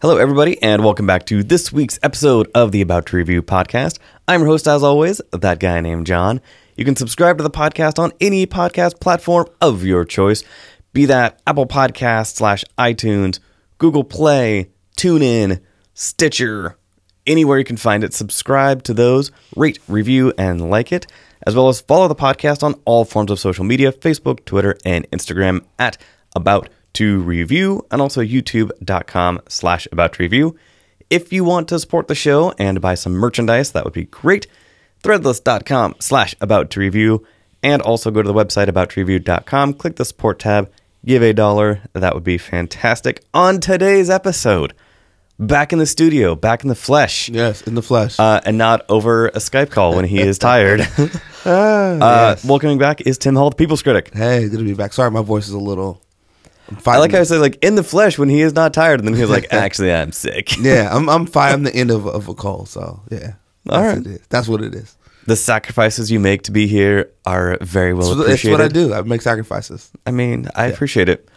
Hello, everybody, and welcome back to this week's episode of the About to Review podcast. I'm your host, as always, that guy named John. You can subscribe to the podcast on any podcast platform of your choice, be that Apple Podcast slash iTunes, Google Play, TuneIn, Stitcher, anywhere you can find it. Subscribe to those, rate, review, and like it, as well as follow the podcast on all forms of social media Facebook, Twitter, and Instagram at About to Review, and also youtube.com slash About to Review. If you want to support the show and buy some merchandise, that would be great. Threadless.com slash About to Review, and also go to the website aboutreview.com, click the support tab, give a dollar. That would be fantastic. On today's episode, back in the studio, back in the flesh Yes, in the flesh. uh, and not over a Skype call when he is tired. Ah, uh, yes. Welcoming back is Tim Hall, the People's Critic. hey, good to be back. Sorry, my voice is a little. I like how I said, like, in the flesh when he is not tired, and then he was like, actually, I'm sick. Yeah, I'm. I'm fine. I'm the end of, of a cold. So yeah, that's All right. It is. That's what it is. The sacrifices you make to be here are very well It's, appreciated. what I do. I make sacrifices. I mean, I appreciate it.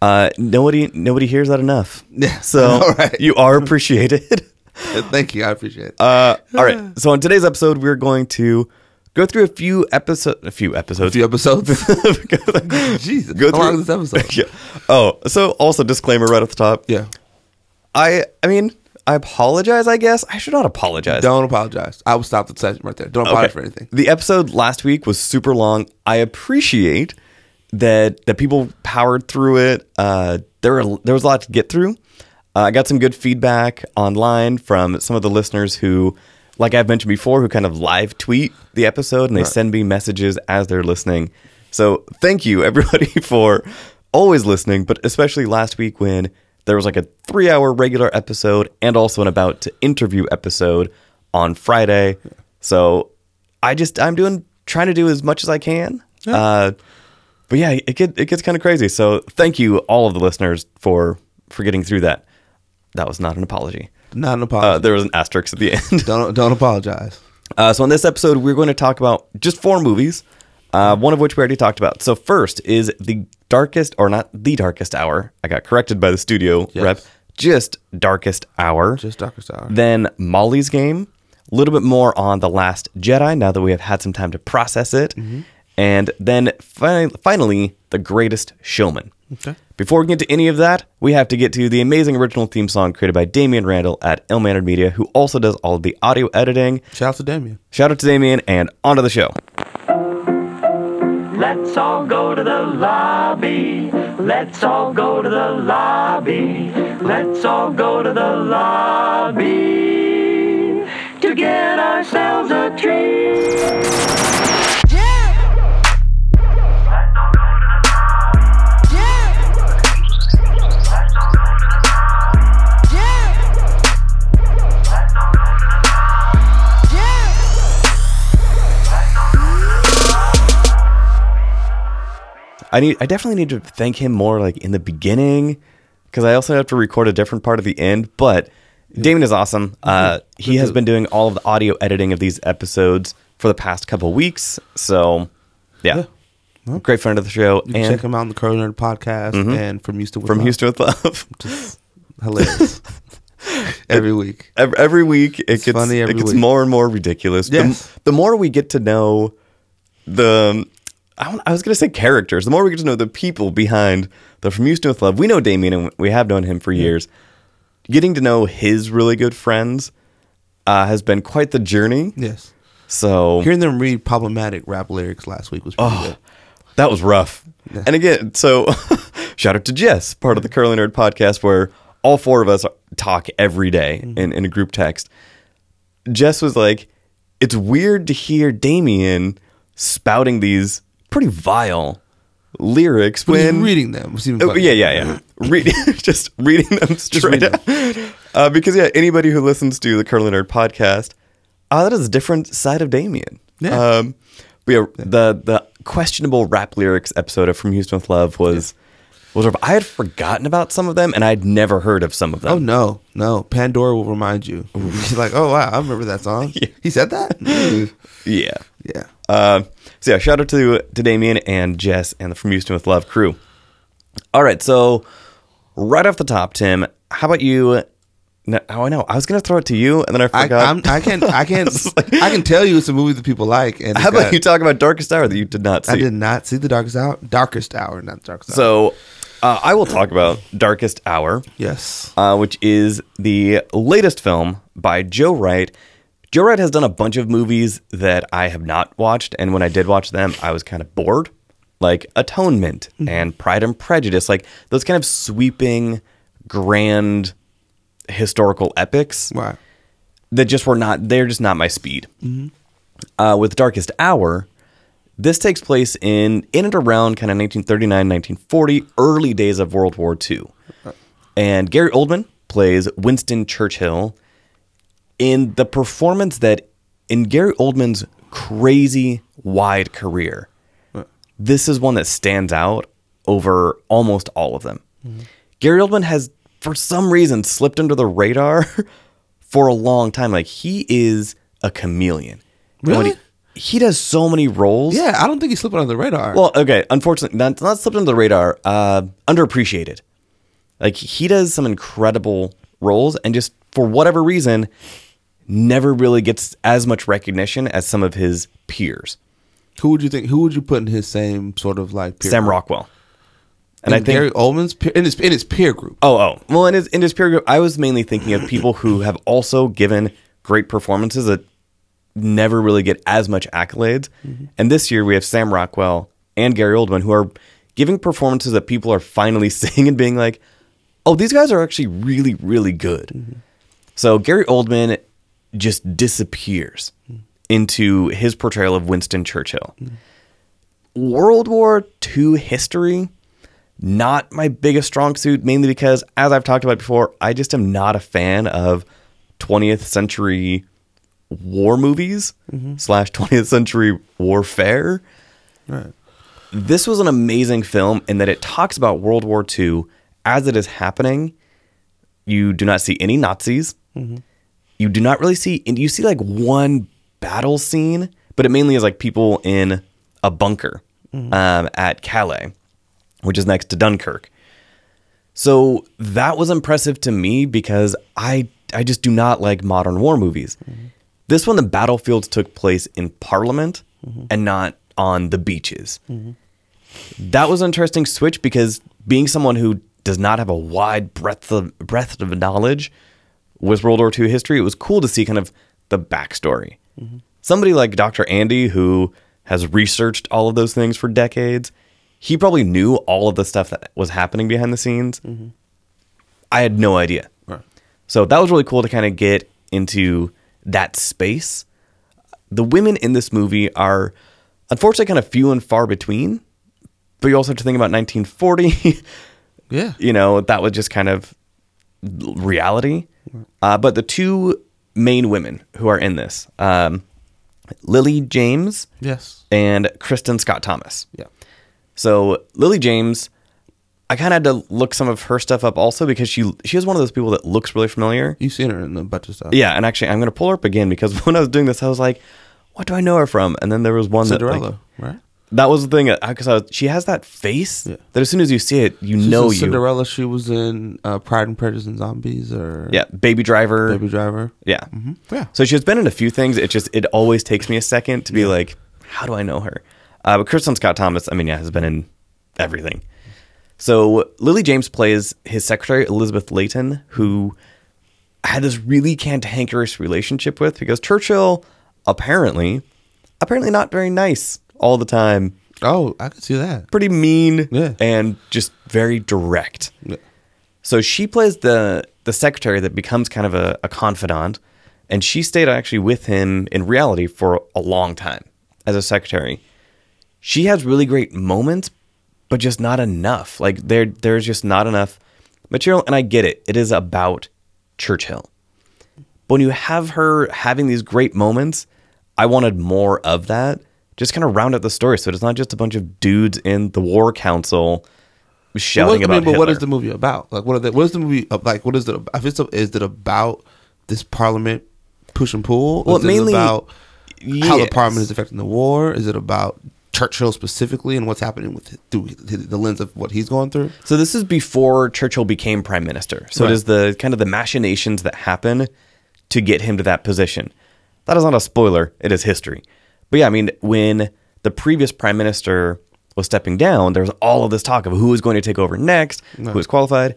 Uh, nobody, nobody hears that enough. Yeah, So right. you are appreciated. Thank you. I appreciate it. Uh, all right. So on today's episode, we're going to go through a few episode, a few episodes, a few episodes. Jesus, Go how long through- is this episode? yeah. Oh, so also disclaimer right at the top. Yeah. I, I mean, I apologize. I guess I should not apologize. Don't apologize. I will stop the session right there. Don't apologize for anything. The episode last week was super long. I appreciate that that people powered through it. Uh, there were there was a lot to get through. Uh, I got some good feedback online from some of the listeners who, like I've mentioned before, who kind of live tweet the episode and they send me messages as they're listening. So thank you everybody for always listening, but especially last week when there was like a three hour regular episode and also an about to interview episode on Friday. So I just I'm doing trying to do as much as I can. Uh, but yeah, it get it gets kind of crazy. So thank you all of the listeners for for getting through that. That was not an apology. Not an Uh, apology. there was an asterisk at the end. don't don't apologize. Uh, so on this episode, we're going to talk about just four movies, uh, one of which we already talked about. So first is the darkest, or not the darkest hour. I got corrected by the studio Yes. rep. Just darkest hour. Just Darkest Hour. Then Molly's game, a little bit more on The Last Jedi now that we have had some time to process it. And then fi- finally, The Greatest Showman. Okay. Before we get to any of that, we have to get to the amazing original theme song created by Damian Randall at Ill Mannered Media, who also does all of the audio editing. Shout out to Damian. Shout out to Damian and onto the show. Let's all go to the lobby. Let's all go to the lobby. Let's all go to the lobby to get ourselves a treat. I need I definitely need to thank him more like in the beginning because I also have to record a different part of the end. But Damon is awesome. Uh, he has been doing all of the audio editing of these episodes for the past couple weeks. So yeah, great friend of the show You can and check him out on the Curly Nerd podcast and from Houston with from Love. Houston with Love. Hilarious. Every week. every, every week it gets funny every it gets week. more and more ridiculous. The- Yes. The, more we get to know the I, I was going to say characters. The more we get to know the people behind the From Houston with Love. We know Damien and we have known him for years. Getting to know his really good friends uh, has been quite the journey. Yes. So Hearing them read problematic rap lyrics last week was pretty Oh. good. That was rough. And again, so shout out to Jess, part of the Curly Nerd podcast, where all four of us talk every day in, in a group text. Jess was like, it's weird to hear Damien spouting these pretty vile lyrics But when reading them. was even Oh, yeah, yeah, yeah. Read, just reading them straight read. Uh, because yeah, anybody who listens to the Curly Nerd podcast, uh, that is a different side of Damien. Yeah. Um, but yeah, the the questionable rap lyrics episode of From Houston with Love was was. I had forgotten about some of them, and I'd never heard of some of them. Oh no, no. Pandora will remind you. She's like, oh wow, I remember that song. He said that. Yeah. yeah. Uh, so yeah, shout out to to Damien and Jess and the From Houston with Love crew. All right, so right off the top, Tim, how about you No, oh, I know. I was gonna throw it to you, and then I I, forgot. I'm, I can I can like- I can tell you it's a movie that people like. And How about got- you talk about Darkest Hour that you did not see? I did not see the darkest hour. Darkest hour, not darkest hour. So, uh, I will talk about Darkest Hour, yes, uh, which is the latest film by Joe Wright. Joe Wright has done a bunch of movies that I have not watched, and when I did watch them, I was kind of bored, like Atonement and Pride and Prejudice, like those kind of sweeping, grand historical epics right. that just were not they're just not my speed. Uh, with Darkest Hour, this takes place in in and around kind of 1939, 1940, early days of World War II. And Gary Oldman plays Winston Churchill in the performance that in Gary Oldman's crazy wide career. This is one that stands out over almost all of them. Mm-hmm. Gary Oldman has, for some reason, slipped under the radar for a long time. Like he is a chameleon. Really? He, he does so many roles. Yeah, I don't think he's slipping under the radar. Well, okay. Unfortunately, not, not slipped under the radar. Uh, underappreciated. Like he does some incredible roles, and just for whatever reason, never really gets as much recognition as some of his peers. who would you think? Who would you put in his same sort of like peer Sam group? Rockwell. And And I think Gary Oldman's peer, in his in his peer group. Oh, oh. Well, in his in his peer group, I was mainly thinking of people who have also given great performances that never really get as much accolades. Mm-hmm. And this year we have Sam Rockwell and Gary Oldman who are giving performances that people are finally seeing and being like, "Oh, these guys are actually really really good." Mm-hmm. So Gary Oldman just disappears mm-hmm. into his portrayal of Winston Churchill. World War II history, not my biggest strong suit, mainly because, as I've talked about before, I just am not a fan of 20th century war movies mm-hmm. slash 20th century warfare. Right. This was an amazing film in that it talks about World War II as it is happening. You do not see any Nazis. Mm-hmm. You do not really see, and you see like one battle scene, but it mainly is like people in a bunker mm-hmm. um, at Calais, which is next to Dunkirk. So that was impressive to me because I I just do not like modern war movies. This one, the battlefields took place in Parliament and not on the beaches. That was an interesting switch because being someone who does not have a wide breadth of breadth of knowledge with World War II history, it was cool to see kind of the backstory. Somebody like Dr. Andy, who has researched all of those things for decades, he probably knew all of the stuff that was happening behind the scenes. Mm-hmm. I had no idea. Right. So that was really cool to kind of get into that space. The women in this movie are unfortunately kind of few and far between, but you also have to think about 1940. Yeah. you know, that was just kind of reality. Uh, but the two main women who are in this, um, Lily James Yes. and Kristin Scott Thomas. Yeah. So Lily James, I kind of had to look some of her stuff up also because she she is one of those people that looks really familiar. You've seen her in a bunch of stuff. Yeah, and actually, I'm gonna pull her up again because when I was doing this, I was like, "What do I know her from?" And then there was one that Cinderella, like, right? that was the thing because she has that face Yeah. that as soon as you see it, you She's know you. Cinderella. She was in uh, Pride and Prejudice and Zombies, or Yeah, Baby Driver. Baby Driver. Yeah. Yeah. So she's been in a few things. It just it always takes me a second to be like, how do I know her? Uh, but Kristin Scott Thomas, I mean, yeah, has been in everything. So Lily James plays his secretary Elizabeth Layton, who had this really cantankerous relationship with because Churchill apparently, apparently not very nice all the time, Oh, I could see that. pretty mean Yeah. and just very direct. Yeah. So she plays the the secretary that becomes kind of a, a confidant, and she stayed actually with him in reality for a long time as a secretary. She has really great moments, but just not enough. Like there there's just not enough material, and I get it. It is about Churchill. But when you have her having these great moments, I wanted more of that. Just kind of round out the story, so it's not just a bunch of dudes in the war council shouting What, I about mean, but what Hitler. is the movie about? Like, what are the, what is the movie ab- like? What is it? If it's is it about this Parliament push and pull? Well, is mainly- it about how the Parliament is affecting the war? Is it about Churchill specifically and what's happening with through the lens of what he's going through. So this is before Churchill became prime minister. So Right. it is the kind of the machinations that happen to get him to that position. That is not a spoiler, it is history. But yeah, I mean, when the previous prime minister was stepping down, there was all of this talk of who was going to take over next, who was qualified.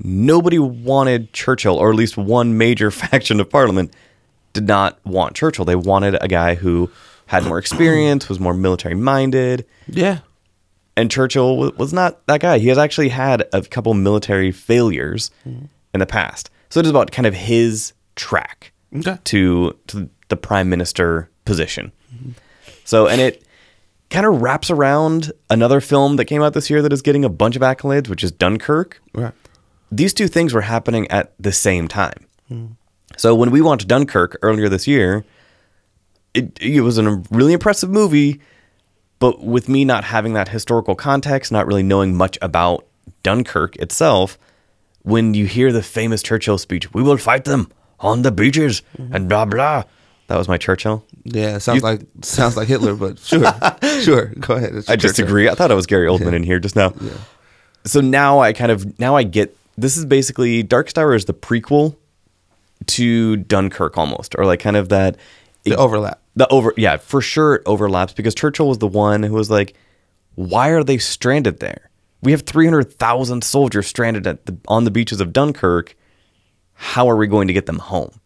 Nobody wanted Churchill, or at least one major faction of parliament did not want Churchill. They wanted a guy who had more experience, was more military minded, Yeah. and Churchill wa- was not that guy. He has actually had a couple military failures in the past. So it is about kind of his track Okay. to to the prime minister position. So and it kind of wraps around another film that came out this year that is getting a bunch of accolades, which is Dunkirk. Right. These two things were happening at the same time. So when we watched Dunkirk earlier this year, it, it was a really impressive movie, but with me not having that historical context, not really knowing much about Dunkirk itself, when you hear the famous Churchill speech, "We will fight them on the beaches," mm-hmm. and blah blah. That was my Churchill. Yeah. It sounds like sounds like Hitler, but sure, sure. Go ahead. I Churchill. disagree. I thought it was Gary Oldman in here just now. Yeah. So now I kind of now I get this is basically Dark Star is the prequel to Dunkirk almost, or like kind of that The overlap. the over yeah for sure it overlaps because Churchill was the one who was like, why are they stranded there? We have three hundred thousand soldiers stranded at the, on the beaches of Dunkirk. How are we going to get them home?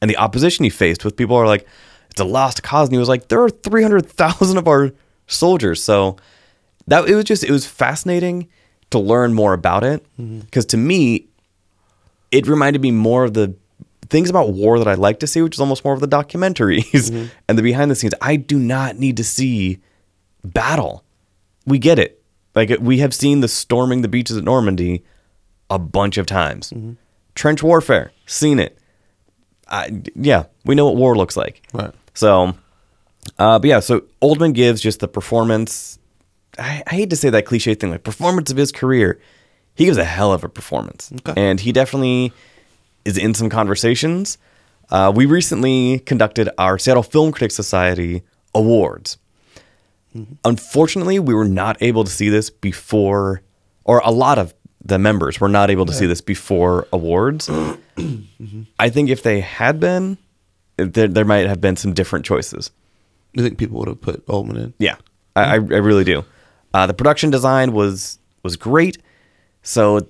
And the opposition he faced with people are like, it's a lost cause, and he was like, there are three hundred thousand of our soldiers. So that it was just it was fascinating to learn more about it mm-hmm. because to me it reminded me more of the things about war that I like to see, which is almost more of the documentaries and the behind the scenes. I do not need to see battle. We get it. Like we have seen the storming the beaches at Normandy a bunch of times. Trench warfare, seen it. I, yeah, we know what war looks like. Right. So, uh, but yeah, so Oldman gives just the performance. I, I hate to say that cliche thing, like performance of his career. He gives a hell of a performance, Okay. and he definitely is in some conversations. Uh, we recently conducted our Seattle Film Critics Society awards. Unfortunately, we were not able to see this before, or a lot of the members were not able to see this before awards. I think if they had been, there, there might have been some different choices. You think people would have put Oldman in? Yeah, I, I, I really do. Uh, the production design was was great, so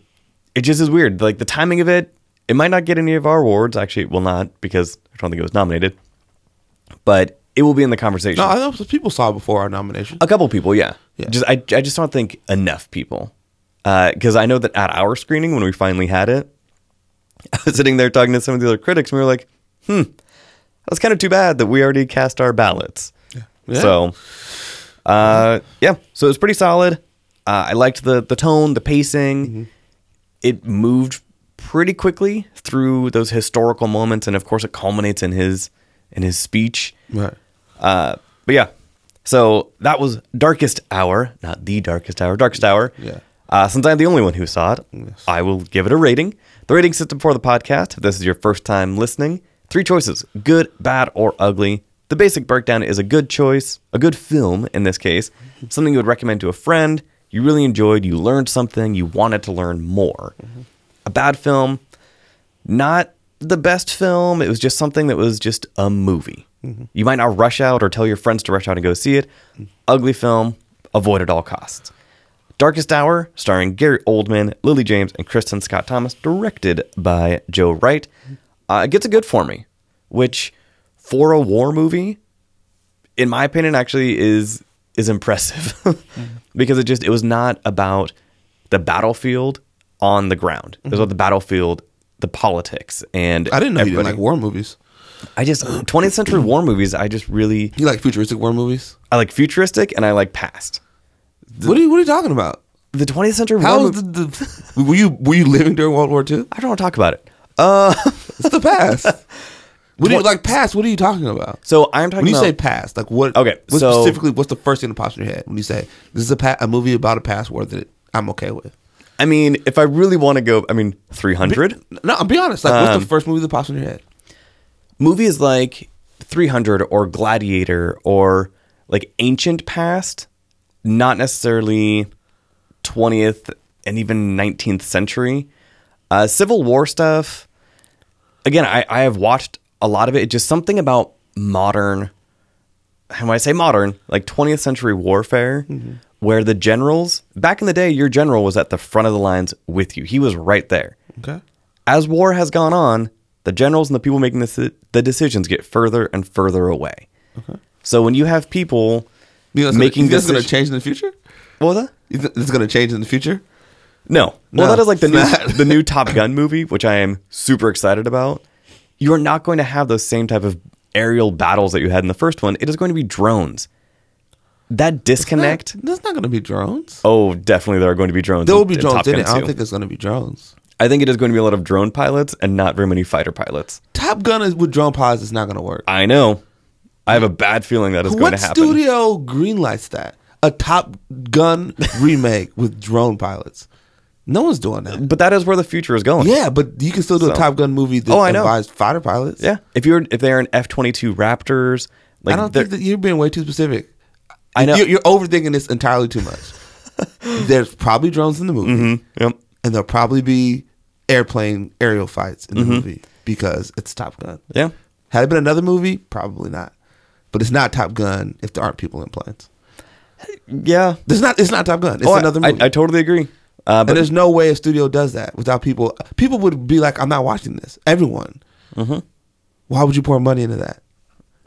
it just is weird. Like the timing of it, it might not get any of our awards. Actually, it will not because I don't think it was nominated, but it will be in the conversation. No, I know people saw it before our nomination. A couple people, yeah. Yeah. Just I, I just don't think enough people, because I know that at our screening when we finally had it, I was sitting there talking to some of the other critics, and we were like, "Hmm, that's kind of too bad that we already cast our ballots." Yeah. So, uh, yeah, so it was pretty solid. Uh, I liked the the tone, the pacing. Mm-hmm. It moved pretty quickly through those historical moments, and of course, it culminates in his in his speech. Right. Uh, but yeah, so that was Darkest Hour, not the Darkest Hour, Darkest Hour. Yeah. Uh, since I'm the only one who saw it, Yes. I will give it a rating. The rating system for the podcast, if this is your first time listening, three choices good, bad, or ugly. The basic breakdown is a good choice, a good film in this case, something you would recommend to a friend, you really enjoyed, you learned something, you wanted to learn more. A bad film, not the best film. It was just something that was just a movie. You might not rush out or tell your friends to rush out and go see it. Ugly film, avoid at all costs. Darkest Hour, starring Gary Oldman, Lily James, and Kristin Scott Thomas, directed by Joe Wright. Uh, gets a good for me, which for a war movie, in my opinion, actually is is impressive because it just it was not about the battlefield on the ground. It was about the battlefield, the politics, and I didn't know you didn't everybody- like war movies. I just 20th century war movies. I just really You like futuristic war movies? I like futuristic and I like past. what are you What are you talking about? The 20th century war. How mov- the, the were you were you living during World War II? I don't want to talk about it. Uh, It's the past. What do you like past? What are you talking about? so I'm talking When you about say past, like what? Okay, what so- specifically, what's the first thing that pops in your head when you say this is a pa- a movie about a past war that I'm okay with? I mean, if I really want to go, I mean, 300 No, I'll be honest. Like, what's Um, the first movie that pops in your head? movies like 300 or Gladiator or like ancient past, not necessarily 20th and even 19th century. Uh, Civil War stuff, again, I, I have watched a lot of it. It's just something about modern, how do I say modern, like 20th century warfare, where the generals, back in the day, your general was at the front of the lines with you. He was right there. Okay. As war has gone on, the generals and the people making the, the decisions get further and further away. okay So when you have people You know, making gonna, you going to change in the future? what was that? You think it's going to change in the future? No. No, well, that is like the new the new Top Gun movie, which I am super excited about. You are not going to have those same type of aerial battles that you had in the first one. It is going to be drones. That disconnect. There's not going to be drones. Oh, definitely there are going to be drones. There will be in drones in Gun it. I don't think it's going to be drones. I think it is going to be a lot of drone pilots and not very many fighter pilots. Top Gun is with drone pilots is not going to work. I know. I have a bad feeling that is going What to happen. What studio greenlights that? A Top Gun remake with drone pilots. No one's doing that. But that is where the future is going. Yeah, but you can still do So- a Top Gun movie that Oh, I know. fighter pilots. Yeah. If you're if they're an F twenty two Raptors, like I don't think that you're being way too specific. I know. You're, you're overthinking this entirely too much. There's probably drones in the movie, Mm-hmm. Yep. and there'll probably be airplane aerial fights in the movie because it's Top Gun. Mm-hmm. Yeah. Had it been another movie, probably not. But it's not Top Gun if there aren't people in planes. Yeah. It's not. It's not Top Gun. It's Oh, I- another I. I totally agree. Uh, but and there's no way a studio does that without people. People would be like, "I'm not watching this." Everyone. Mm-hmm. Why would you pour money into that?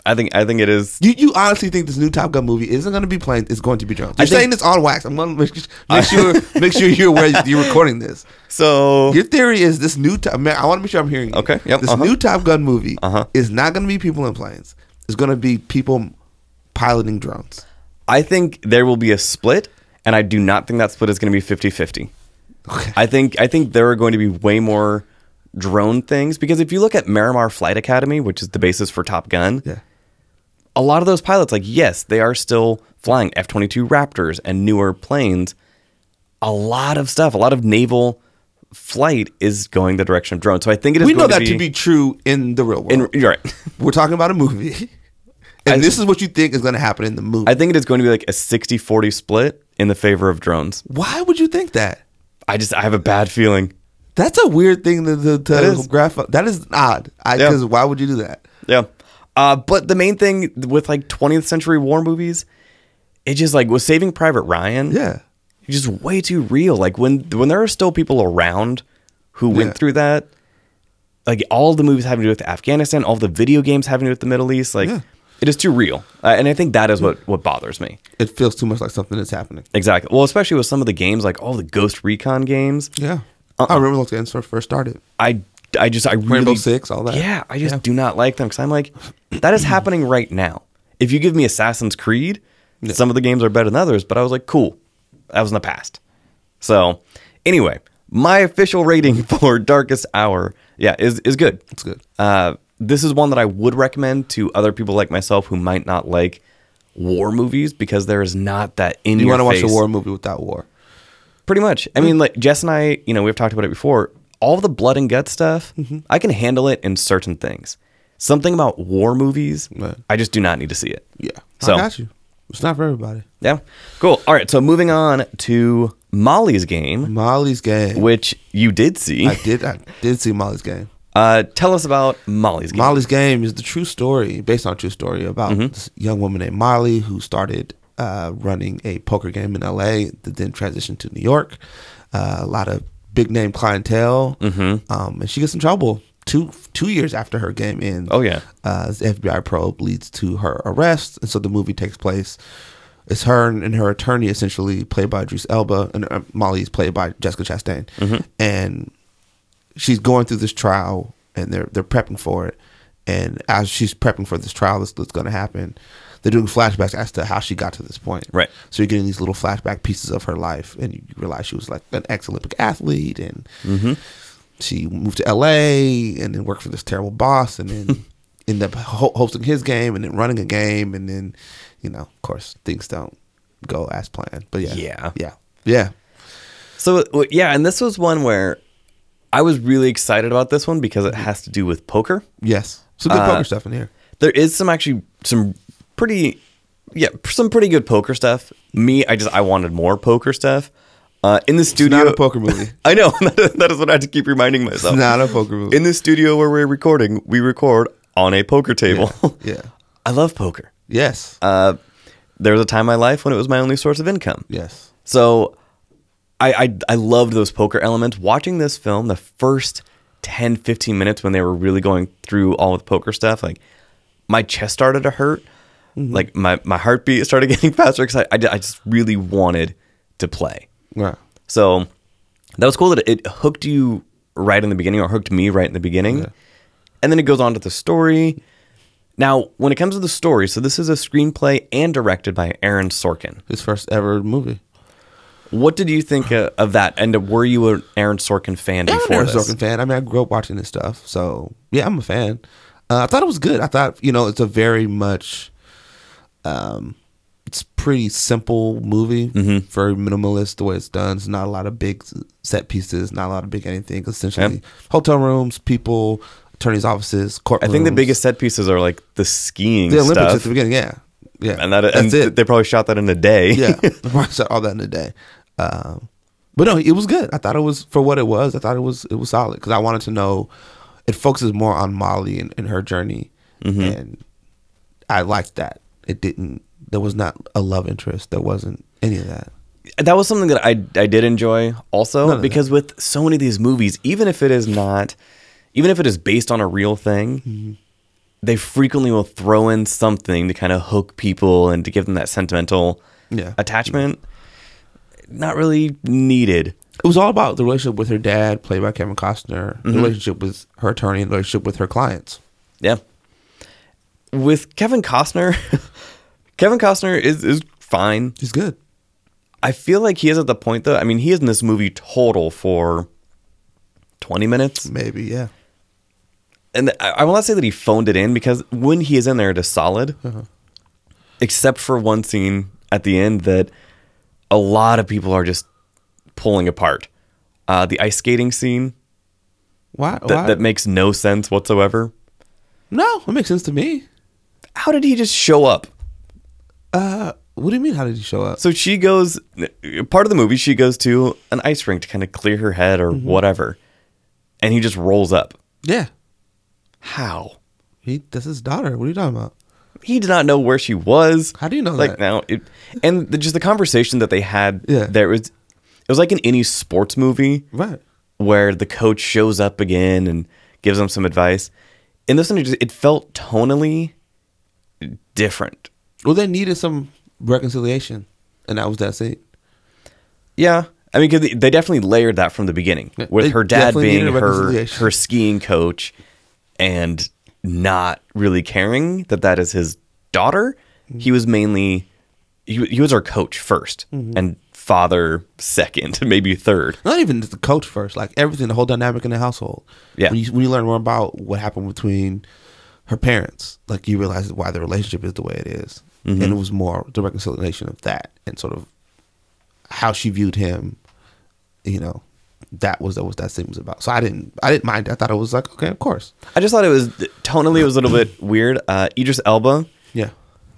I think I think it is. You you honestly think this new Top Gun movie isn't going to be planes? It's going to be drones. I You're think- saying this on wax. I'm going to make, make sure make sure you're aware you're recording this. So Your theory is this new. Top, man, I want to make sure I'm hearing you. Okay, yep, This uh-huh. new Top Gun movie Uh-huh. is not going to be people in planes. It's going to be people piloting drones. I think there will be a split, and I do not think that split is going to be 50-50. Okay. I think I think there are going to be way more drone things because if you look at Miramar Flight Academy, which is the basis for Top Gun, yeah. A lot of those pilots, like yes, they are still flying F twenty two Raptors and newer planes. A lot of stuff, a lot of naval flight is going the direction of drones. So I think it is. We know that to be true in the real world. In, you're right. We're talking about a movie. And I- this is what you think is going to happen in the movie. I think it is going to be like a 60-40 split in the favor of drones. Why would you think that? I just I have a bad feeling. That's a weird thing to, to, to That is. graph. That is odd. Yeah. Because why would you do that? Yeah. Uh, but the main thing with like 20th century war movies, it just like was Saving Private Ryan. Yeah. It's just way too real. Like when when there are still people around who went Yeah. through that, like all the movies having to do with Afghanistan, all the video games having to do with the Middle East, like Yeah. it is too real. Uh, and I think that is what what bothers me. It feels too much like something that's happening. Exactly. Well, especially with some of the games, like all the Ghost Recon games. Yeah. Uh-uh. I remember those games when I first started. I I just I really Rainbow Six, all that. Yeah, I just Yeah. do not like them because I'm like, that is happening right now. If you give me Assassin's Creed, some of the games are better than others, but I was like, cool, that was in the past. So, anyway, my official rating for Darkest Hour, yeah, is is good. It's good. Uh, this is one that I would recommend to other people like myself who might not like war movies because there is not that in You want to watch a war movie without war. Pretty much. I mean, like Jess and I, you know, we've talked about it before. All the blood and gut stuff, Mm-hmm. I can handle it in certain things. Something about war movies, Right. I just do not need to see it. Yeah. So- I got you. It's not for everybody. Yeah. Cool. All right. So moving on to Molly's game, Molly's game. which you did see. I did. I did see Molly's game. Uh, tell us about Molly's game. Molly's game is the true story, based on a true story about Mm-hmm. this young woman named Molly who started uh, running a poker game in LA, that then transitioned to New York. Uh, a lot of big name clientele, Mm-hmm. um, and she gets in trouble two two years after her game ends. Oh, yeah. uh, the FBI probe leads to her arrest, and so the movie takes place. It's her and, her attorney, essentially played by Idris Elba, and uh, Molly is played by Jessica Chastain, Mm-hmm. and she's going through this trial, and they're they're prepping for it. And as she's prepping for this trial that's, that's going to happen, they're doing flashbacks as to how she got to this point. Right. So you're getting these little flashback pieces of her life, and you realize she was like an ex-Olympic athlete, and Mm-hmm. she moved to LA, and then worked for this terrible boss, and then end up ho- hosting his game, and then running a game, and then, you know, of course, things don't go as planned. But yeah, Yeah. yeah, yeah. So yeah, and this was one where I was really excited about this one because it has to do with poker. Yes, some good Uh, poker stuff in here. There is some actually some pretty yeah, some pretty good poker stuff. Me, I just I wanted more poker stuff. Uh, in the studio, not a poker movie. I know that is what I had to keep reminding myself. It's not a poker movie. in the studio where we're recording, we record on a poker table. yeah. I love poker. Yes. Uh, there was a time in my life when it was my only source of income. yes. So I, I I loved those poker elements. Watching this film, the first 10, 15 minutes when they were really going through all the poker stuff, like my chest started to hurt. Like my, my heartbeat started getting faster because I, I, I just really wanted to play. Right. So that was cool that it hooked you right in the beginning or hooked me right in the beginning. And then it goes on to the story. Now, when it comes to the story, so this is a screenplay and directed by Aaron Sorkin. His first ever movie. What did you think uh, of that? And were you an Aaron Sorkin fan Yeah, I'm an before Aaron? Sorkin fan. I mean, I grew up watching this stuff, so yeah, I'm a fan. Uh, I thought it was good. I thought you know it's a very much, um, it's pretty simple movie, Mm-hmm. very minimalist the way it's done. It's not a lot of big set pieces, not a lot of big anything. Essentially, Yep. hotel rooms, people, attorneys' offices, court. I think the biggest set pieces are like the skiing the Olympics stuff, at the beginning. Yeah, yeah, and that that's and it. they probably shot that in a day. yeah, said all that in a day. Um, but no, it was good. I thought it was for what it was. I thought it was it was solid because I wanted to know. It focuses more on Molly and, and her journey, Mm-hmm. and I liked that. It didn't. There was not a love interest. There wasn't any of that. that was something that I I did enjoy also because with so many of these movies, even if it is not, even if it is based on a real thing, Mm-hmm. they frequently will throw in something to kind of hook people and to give them that sentimental Yeah. attachment. Not really needed. It was all about the relationship with her dad, played by Kevin Costner. Mm-hmm. The relationship with her attorney, and the relationship with her clients. Yeah. With Kevin Costner, Kevin Costner is is fine. He's good. I feel like he is at the point though. I mean, he is in this movie total for twenty minutes. Maybe yeah. and I, I will not say that he phoned it in because when he is in there, it is solid, except for one scene at the end that a lot of people are just pulling apart. Uh, the ice skating scene Why? that, why? that makes no sense whatsoever. no, it makes sense to me. How did he just show up? Uh, what do you mean? How did he show up? So she goes, part of the movie, she goes to an ice rink to kind of clear her head or whatever, and he just rolls up. yeah, How? he. That's his daughter. What are you talking about? he did not know where she was. How do you know like that? now? It, and the, just the conversation that they had Yeah. there was, it was like in any sports movie Right. where the coach shows up again and gives them some advice. In this one, it, just, it felt tonally different. Well, they needed some reconciliation, and that was that scene. Yeah, I mean, because they definitely layered that from the beginning with they her dad being her her skiing coach and not really caring that that is his daughter. Mm-hmm. He was mainly he, he was our coach 1st Mm-hmm. and father second, maybe third. Not even the coach first, like everything, the whole dynamic in the household. Yeah. When you when you learn more about what happened between her parents, like you realize why the relationship is the way it is. Mm-hmm. and it was more the reconciliation of that and sort of how she viewed him. You know, that was that was that scene was about. So I didn't I didn't mind. I thought it was like okay, of course. I just thought it was tonally it was a little bit weird. Uh, Idris Elba Yeah,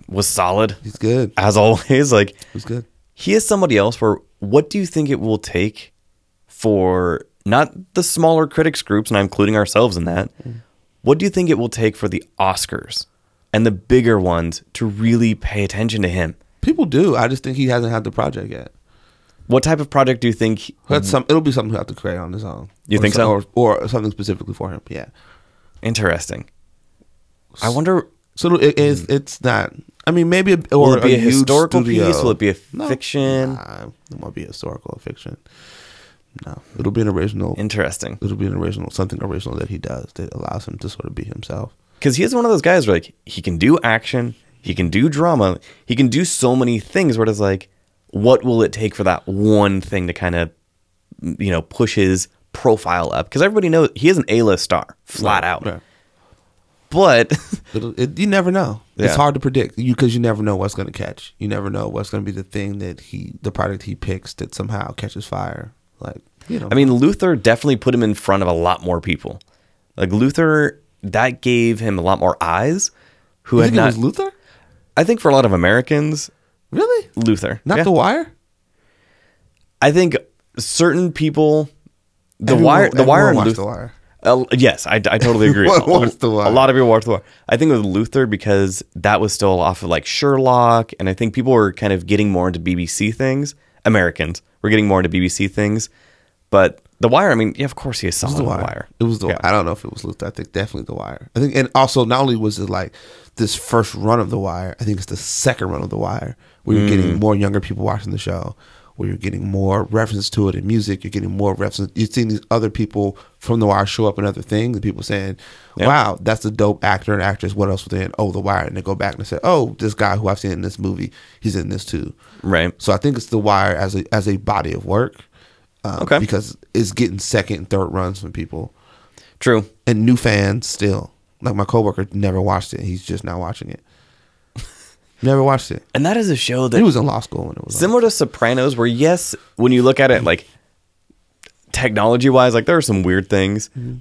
was solid he's good. as always. Like He's good. he is somebody else where what do you think it will take for not the smaller critics groups and i'm including ourselves in that what do you think it will take for the oscars and the bigger ones to really pay attention to him People do. I just think he hasn't had the project yet. what type of project do you think That's some. It'll be something he'll have to create on his own. You Or think some- so? Or, or something specifically for him. Yeah. interesting i wonder So it is. Hmm. It's not. I mean, maybe a, or will it be a, huge historical studio. piece will it be a No. fiction Nah, it won't be historical or fiction. No, it'll be an original. interesting it'll be an original, something original that he does that allows him to sort of be himself. because he is one of those guys where like he can do action he can do drama he can do so many things where it's like what will it take for that one thing to kind of you know push his profile up because everybody knows he is an a-list star flat Right, out right. but It'll, you never know. It's hard to predict you because you never know what's going to catch. You never know what's going to be the thing that he, the product he picks that somehow catches fire. Like you know, i mean luther definitely put him in front of a lot more people like luther that gave him a lot more eyes who you had not was Luther? I think for a lot of Americans, Really? Luther. Not Yeah. The Wire? I think certain people, the Everyone- wire, the wire, and Luther. The Wire. Uh, yes, I, I totally agree. Everyone watched The Wire. A lot of people watched The Wire. I think with Luther because that was still off of like Sherlock, and I think people were kind of getting more into BBC things. Americans We're getting more into BBC things, but The Wire. I mean, yeah, of course he is It solid was the wire. The Wire. It was the. Yeah. I don't know if it was Luther. I think definitely the wire. I think, and also not only was it like this first run of the wire, I think it's the second run of the wire where you're Mm. getting more younger people watching the show, where you're getting more references to it in music. You're getting more references. You're seeing these other people from the wire show up in other things, and people saying, Yeah. "Wow, that's a dope actor and actress." What else was in? Oh, the wire, and they go back and they say, "Oh, this guy who I've seen in this movie, he's in this too." Right. So I think it's the wire as a as a body of work. Um, Okay. Because it's getting second and third runs from people True. and new fans still. Like my coworker never watched it. He's just now watching it. Never watched it. And that is a show that He was in law school when it was on. similar to Sopranos, where yes, when you look at it like technology wise, like there are some weird things, Mm-hmm.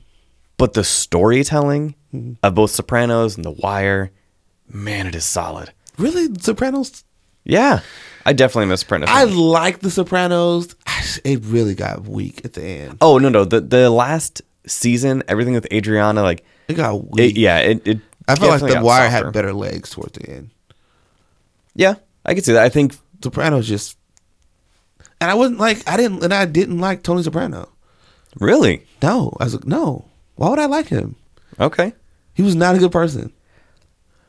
but the storytelling of both Sopranos and The Wire, man, it is solid. Really, Sopranos. Yeah, I definitely miss Sopranos. I like the Sopranos. It really got weak at the end. oh no, no, the the last season, everything with Adriana, like It got it, weak. yeah, it. it I felt like definitely The got Wire softer. had better legs towards the end. Yeah, I can see that. I think Sopranos just, and I wasn't like I didn't and I didn't like Tony Soprano. really No, I was like, no. Why would I like him? okay. He was not a good person.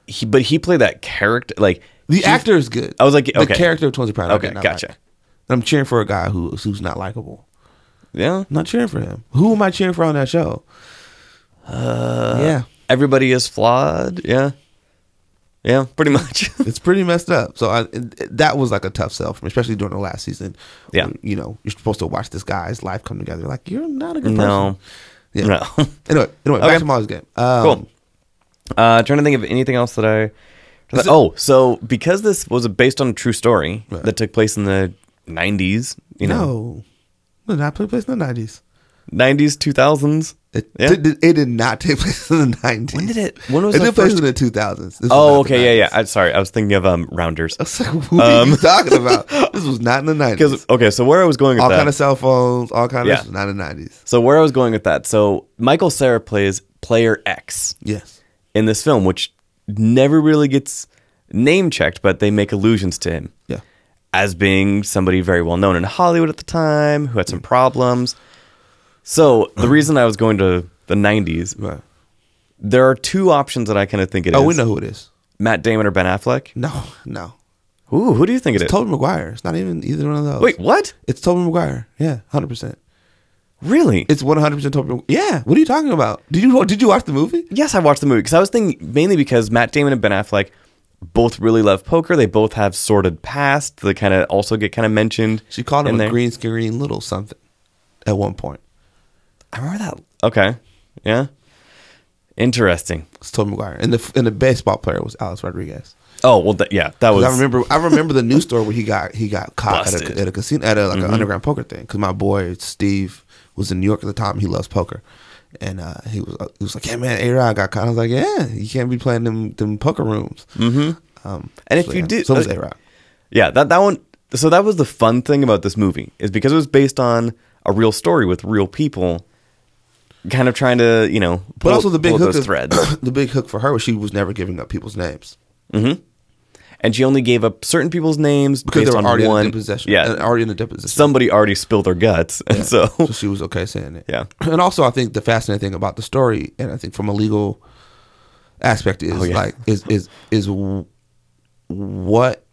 He, but he played that character like The he- actor is good. I was like, the character of Tony Soprano. Okay, gotcha. like. And I'm cheering for a guy who who's not likable. Yeah, I'm not cheering for him. Who am I cheering for on that show? Uh, yeah, everybody is flawed. Yeah, yeah, pretty much. it's pretty messed up. So I, that was like a tough sell for me, especially during the last season. Yeah. when, you know, you're supposed to watch this guy's life come together. Like you're not a good person. no, Yeah. no. Anyway, anyway, Okay. back to Molly's game. Um, Cool. Uh, trying to think of anything else that I. It- oh, so because this was based on a true story Right. that took place in the '90s, you know, no, it did not take place in the '90s. '90s, 2000s. It, Yeah. did- it did not take place in the '90s. When did it? When was It the took place in the 2000s. This Oh, okay, yeah, yeah. I'm sorry, I was thinking of um rounders. I was like, what are you talking about? This was not in the 90s. Okay, so where I was going with all that, kind of cell phones, all kind of Yeah. this was not in the 90s. so where I was going with that, so Michael Cera plays Player X Yes. in this film, which never really gets name checked, but they make allusions to him. Yeah. as being somebody very well known in Hollywood at the time who had some problems. So the reason I was going to the 90s, Right. there are two options that I kind of think it is. Oh, we know who it is. Matt Damon or Ben Affleck. No, no. Ooh, who do you think it is? It's Tobey Maguire. It's not even either one of those. Wait, what? It's Tobey Maguire. Yeah, 100%. Really? It's 100% Tobey Maguire. Yeah. What are you talking about? Did you did you watch the movie? yes, I watched the movie because I was thinking mainly because Matt Damon and Ben Affleck both really love poker. They both have sordid past. They kind of also get kind of mentioned. She called him a there. green screen little something at one point. I remember that. Okay, yeah, interesting. It's Tobey Maguire. And the and the baseball player was Alex Rodriguez. Oh well, th- yeah, that was. I remember I remember the news story where he got he got caught at Mm-hmm. a, at a casino at a like an underground poker thing because my boy Steve was in New York at the time. He loves poker, and uh, he was he was like, "Yeah, man, A Rod got caught." I was like, "Yeah, you can't be playing them them poker rooms." Mm-hmm. Um, And if you yeah. do- so was uh, A Rod. Yeah, that that one. So that was the fun thing about this movie is because it was based on a real story with real people, kind of trying to you know. But also the big hook those of- threads, the big hook for her was she was never giving up people's names and she only gave up certain people's names because they were on already one. in the deposition. Yeah, already in the deposition. somebody already spilled their guts, and so so she was okay saying it. Yeah. And also, I think the fascinating thing about the story, and I think from a legal aspect, is Oh, yeah. like is is is what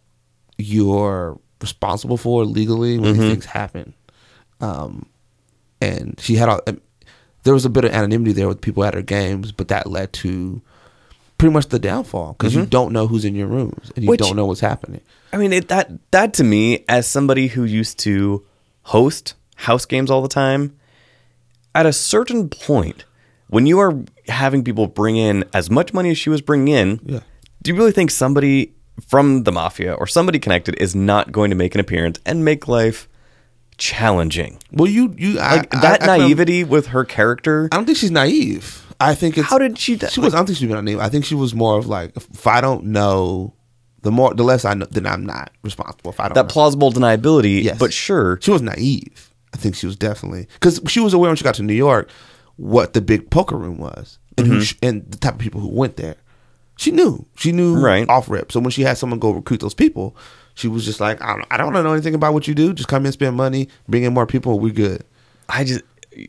you're responsible for legally when Mm-hmm. these things happen. Um, and she had a there was a bit of anonymity there with people at her games, but that led to pretty much the downfall because you don't know who's in your rooms and you Mm-hmm. Which- don't know what's happening. I mean it, that that to me as somebody who used to host house games all the time, at a certain point when you are having people bring in as much money as she was bringing in, Yeah. do you really think somebody from the mafia or somebody connected is not going to make an appearance and make life challenging? Well, you you Like I, that I- I naivety with her character. I don't think she's naive. I think it's How did she? She was. I don't think she was naive. I think she was more of like, if I don't know The more, the less I know, then I'm not responsible if I don't. That know. plausible deniability, Yes. but sure. she was naive. I think she was definitely because she was aware when she got to New York what the big poker room was and Mm-hmm. who sh- and the type of people who went there. She knew. She knew Right. off rip. So when she had someone go recruit those people, she was just like, I don't, I don't know anything about what you do. Just come in, spend money, bring in more people. We're good. I just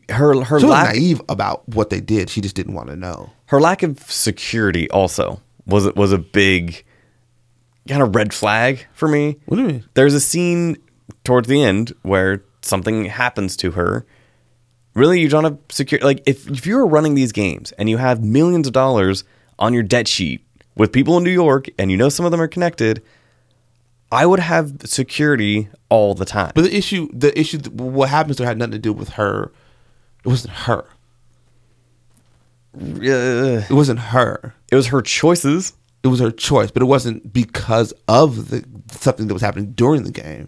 her her She was lack naive about what they did. She just didn't want to know. her lack of security also was was a big kind of red flag for me. What do you mean? There's a scene towards the end where something happens to her. Really, you don't have secure like if if you are running these games and you have millions of dollars on your debt sheet with people in New York and you know some of them are connected, I would have security all the time. But the issue, the issue, what happens to her had nothing to do with her. It wasn't her. Uh, It wasn't her. it was her choices. it was her choice, but it wasn't because of the something that was happening during the game.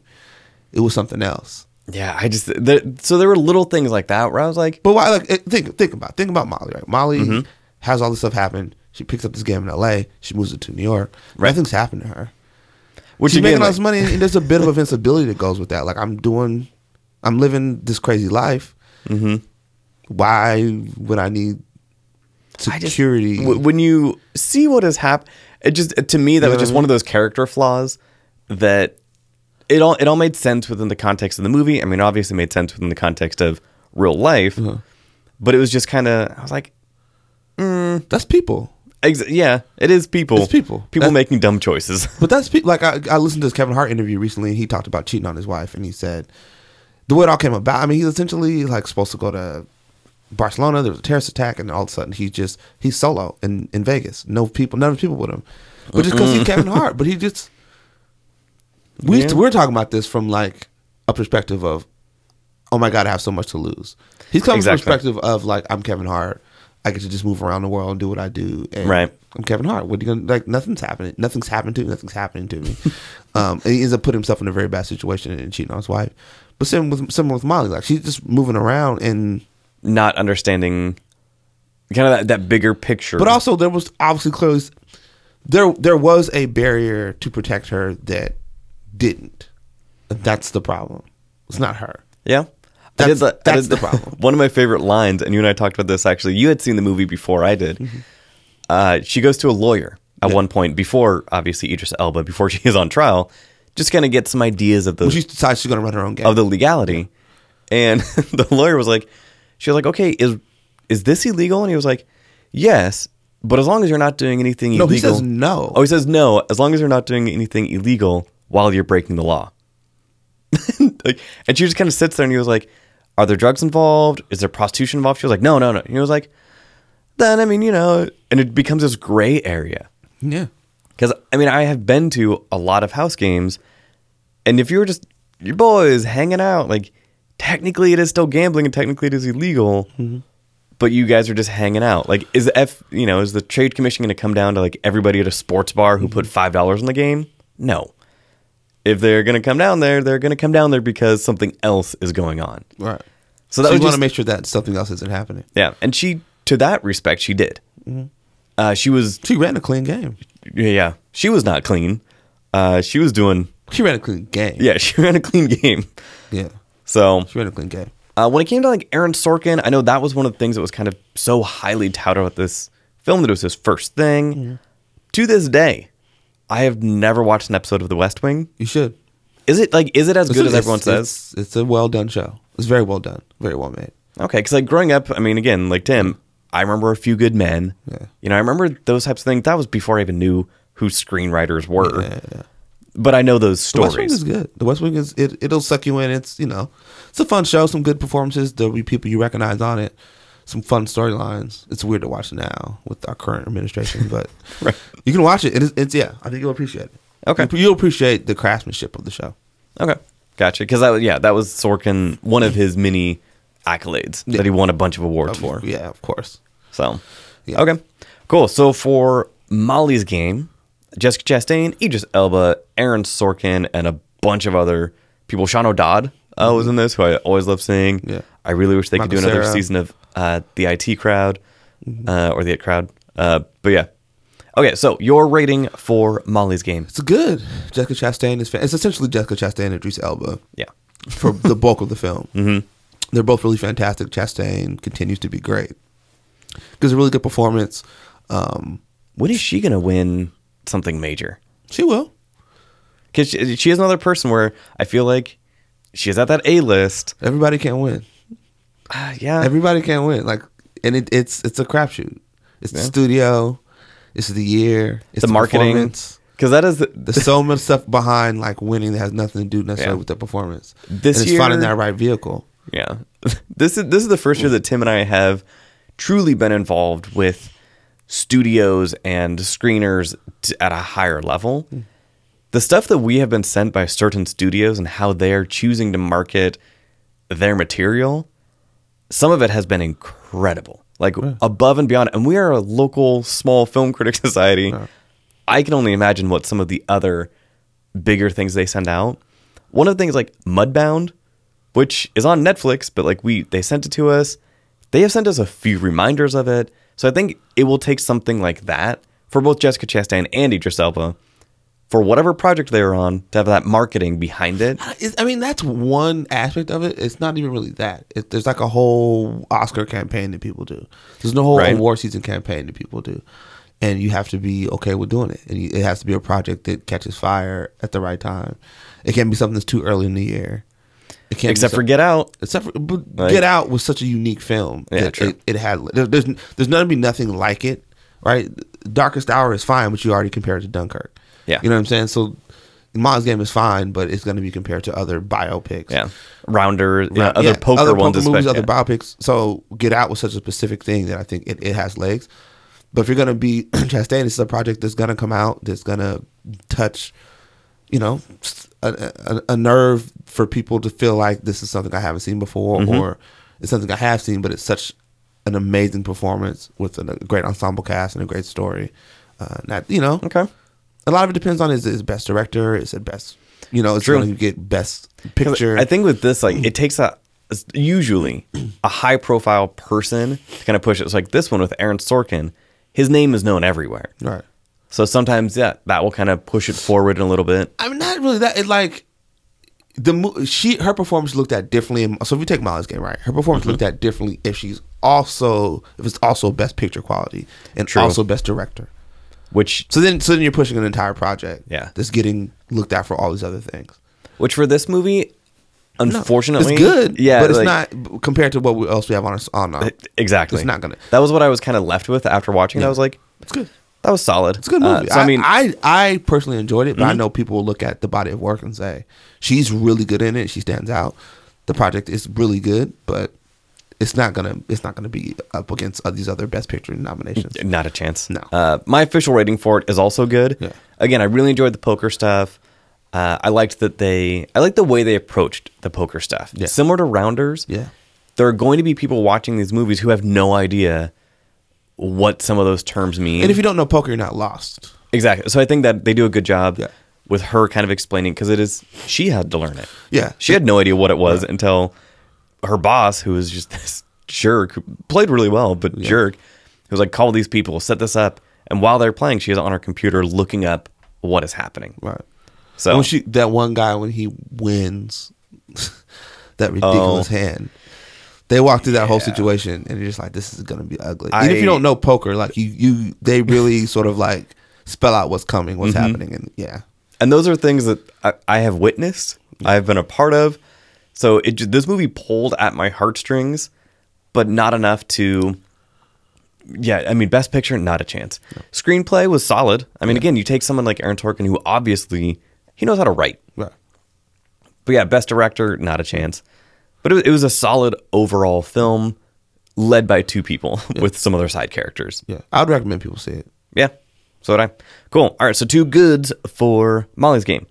It was something else. Yeah, I just there, so there were little things like that where I was like, But why? Like, eh, think think about think about Molly. Right? Molly has all this stuff happen. She picks up this game in L.A. She moves it to New York. Right. Nothing's happened to her. Which She's again, making all this money, and there's a bit of invincibility that goes with that. Like I'm doing, I'm living this crazy life. Mm-hmm. Why would I need I just- security? w- when you see what has happened, it just to me that You was just I one of those character flaws that it all it all made sense within the context of the movie. I mean, obviously made sense within the context of real life, Uh-huh. but it was just kind of I was like, That's people. Ex- yeah, it is people, It's people. people That- making dumb choices. But that's pe- like I, I listened to this Kevin Hart interview recently. and He talked about cheating on his wife, and he said the way it all came about. I mean, he's essentially like supposed to go to Barcelona. There was a terrorist attack, and all of a sudden he's just he's solo in in Vegas. No people, none of the people with him. But just because he's Kevin Hart, but he just we we're talking about this from like a perspective of oh my god, I have so much to lose. He's coming Exactly. from a perspective of like I'm Kevin Hart. I get to just move around the world and do what I do. And Right. I'm Kevin Hart. What are you gonna like? Nothing's happening. Nothing's happened to me. Nothing's happening to me. um, and he ends up putting himself in a very bad situation and cheating on his wife. But same with similar with Molly. Like she's just moving around and. Not understanding kind of that, that bigger picture, But also there was obviously clearly there there was a barrier to protect her that didn't. That's the problem. It's not her. Yeah. That's- I that's the problem. One of my favorite lines, and you and I talked about this actually. You had seen the movie before I did. Mm-hmm. Uh, she goes to a lawyer at one point before, obviously, Idris Elba, before she is on trial, just kind of get some ideas of the When she decides she's going to run her own game. of the legality. And the lawyer was like, she was like, okay, is is this illegal? And he was like, yes, but as long as you're not doing anything No, illegal. he says no. Oh, he says no, as long as you're not doing anything illegal while you're breaking the law. like, and she just kind of sits there and he was like, are there drugs involved? Is there prostitution involved? She was like, no, no, no. And he was like, then, I mean, you know, and it becomes this gray area. yeah. Because I mean, I have been to a lot of house games, and if you were just your boys hanging out, like technically it is still gambling and technically it is illegal, Mm-hmm. but you guys are just hanging out. Like, is the F you know is the trade commission going to come down to like everybody at a sports bar who put Mm-hmm. five dollars in the game? No. If they're going to come down there, they're going to come down there because something else is going on. Right. So So, that you want to make sure that something else isn't happening. yeah, and she to that respect she did. Mm-hmm. Uh, she was She ran a clean game. yeah, yeah she was not clean. Uh, she was doing She ran a clean game. Yeah, she ran a clean game. Yeah. So She ran a clean game. uh, when it came to like Aaron Sorkin, I know that was one of the things that was kind of so highly touted about this film that it was his first thing. To this day, I have never watched an episode of The West Wing. You should. Is it like is it as good as It's- everyone says? It's, it's a well done show. It's very well done. Very well made. Okay, because like growing up, I mean, again, like Tim, I remember A Few Good Men. Yeah. You know, I remember those types of things. That was before I even knew who screenwriters were. Yeah, yeah. But I know those stories. The West Wing is good. The West Wing is it. It'll suck you in. It's you know, it's a fun show. Some good performances. There'll be people you recognize on it. Some fun storylines. It's weird to watch now with our current administration, but Right. you can watch it. It is, it's yeah. I think you'll appreciate it. Okay. You- you'll appreciate the craftsmanship of the show. Okay, gotcha. Because that was yeah, that was Sorkin one of his many accolades Yeah. that he won a bunch of awards for. Yeah, of course. So Yeah. okay, cool. So for Molly's game, Jessica Chastain, Idris Elba, Aaron Sorkin, and a bunch of other people. Sean O'Dowd uh, was in this, who I always love seeing. Yeah. I really wish they could do another Cera. season of uh, the IT crowd Mm-hmm. uh, or the It crowd. Uh, but yeah. Okay, so your rating for Molly's game. It's good. Jessica Chastain is. Fa- it's essentially Jessica Chastain and Idris Elba Yeah. for the bulk of the film. Mm-hmm. They're both really fantastic. Chastain continues to be great. Gives a really good performance. Um, When is she going to win something major? she will. Because she, she is another person where I feel like she's at that A list. Everybody can win. Uh, yeah. Everybody can win. Like, and it, it's it's a crapshoot. It's the studio. It's the year. It's the marketing. Because that is the, There's so much stuff behind like winning that has nothing to do necessarily Yeah. with the performance. This and it's year- finding that right vehicle. Yeah. This is this is the first year that Tim and I have truly been involved with studios and screeners t- at a higher level. The stuff that we have been sent by certain studios and how they're choosing to market their material, some of it has been incredible. Like above and beyond. And we are a local small film critic society. I can only imagine what some of the other bigger things they send out. One of the things like Mudbound, which is on Netflix, but like we they sent it to us. They have sent us a few reminders of it. So I think it will take something like that for both Jessica Chastain and Idris Elba for whatever project they're on to have that marketing behind it. I mean, that's one aspect of it. It's not even really that. It, there's like a whole Oscar campaign that people do. There's no whole Right. award season campaign that people do, and you have to be okay with doing it. And you, it has to be a project that catches fire at the right time. It can't be something that's too early in the year. It can't, Except for Get Out. Except for but Like- Get Out was such a unique film. Yeah, true. It, it had there, there's there's gonna be nothing like it, right? Darkest Hour is fine, but you already compared it to Dunkirk. Yeah. you know what I'm saying. So, Mom's Game is fine, but it's gonna be compared to other biopics. Yeah. Rounder, know, other yeah, poker other ones, poker movies, other biopics. So Get Out was such a specific thing that I think it, it has legs. But if you're gonna be Chastain, this is a project that's gonna come out that's gonna touch, you know, a, a, a nerve for people to feel like this is something I haven't seen before, Mm-hmm. or it's something I have seen, but it's such an amazing performance with a great ensemble cast and a great story. Uh, not you know, Okay. A lot of it depends on is is best director, is it best, you know, it's True. going to get best picture. I think with this, like, it takes a usually a high profile person to kind of push it. It's like this one with Aaron Sorkin. His name is known everywhere. right. So sometimes, yeah, that will kind of push it forward in a little bit. I'm not really that. It like the mo- she her performance looked at differently. in- So if you take Molly's game, right, her performance Mm-hmm. looked at differently if she's also if it's also best picture quality and True. also best director. Which, So then, so then you're pushing an entire project. Yeah. that's getting looked at for all these other things. which for this movie, unfortunately, it's good. Yeah, but it's like- not compared to what we- else we have on us on. Our, exactly. It's not gonna. That was what I was kind of left with after watching. it. I was like, It's good. that was solid. It's a good Uh, so I, mean, I, I personally enjoyed it, but I Mhm. know people will look at the body of work and say she's really good in it. She stands out. The project is really good, but it's not gonna it's not gonna be up against uh, these other best picture nominations. Not a chance. No. Uh, my official rating for it is also good. Yeah. Again, I really enjoyed the poker stuff. Uh, I liked that they. I like the way they approached the poker stuff. Yeah. Similar to Rounders. Yeah. There are going to be people watching these movies who have no idea what some of those terms mean. And if you don't know poker, you're not lost. exactly. So I think that they do a good job Yeah. with her kind of explaining because it is she had to learn it. Yeah. She had no idea what it was until her boss, who was just this jerk, who played really well, but jerk, who was like, call these people, set this up. And while they're playing, she is on her computer looking up what is happening. Right. So, When she that one guy when he wins that ridiculous Oh. hand. They walk through that whole situation and you're just like, this is gonna be ugly. I- Even if you don't know poker, like you you they really sort of like spell out what's coming, what's Mm-hmm. happening, and yeah. and those are things that I, I have witnessed, I have been a part of. So it this movie pulled at my heartstrings, but not enough to. Yeah, I mean, best picture, not a chance. Screenplay was solid. I mean, again, you take someone like Aaron Sorkin, who obviously he knows how to write. Right. But yeah, best director, not a chance. But it, was- it was a solid overall film, led by two people with some other side characters. Yeah. I would recommend people see it. Yeah, so would I. Cool. All right, so two goods for Molly's game.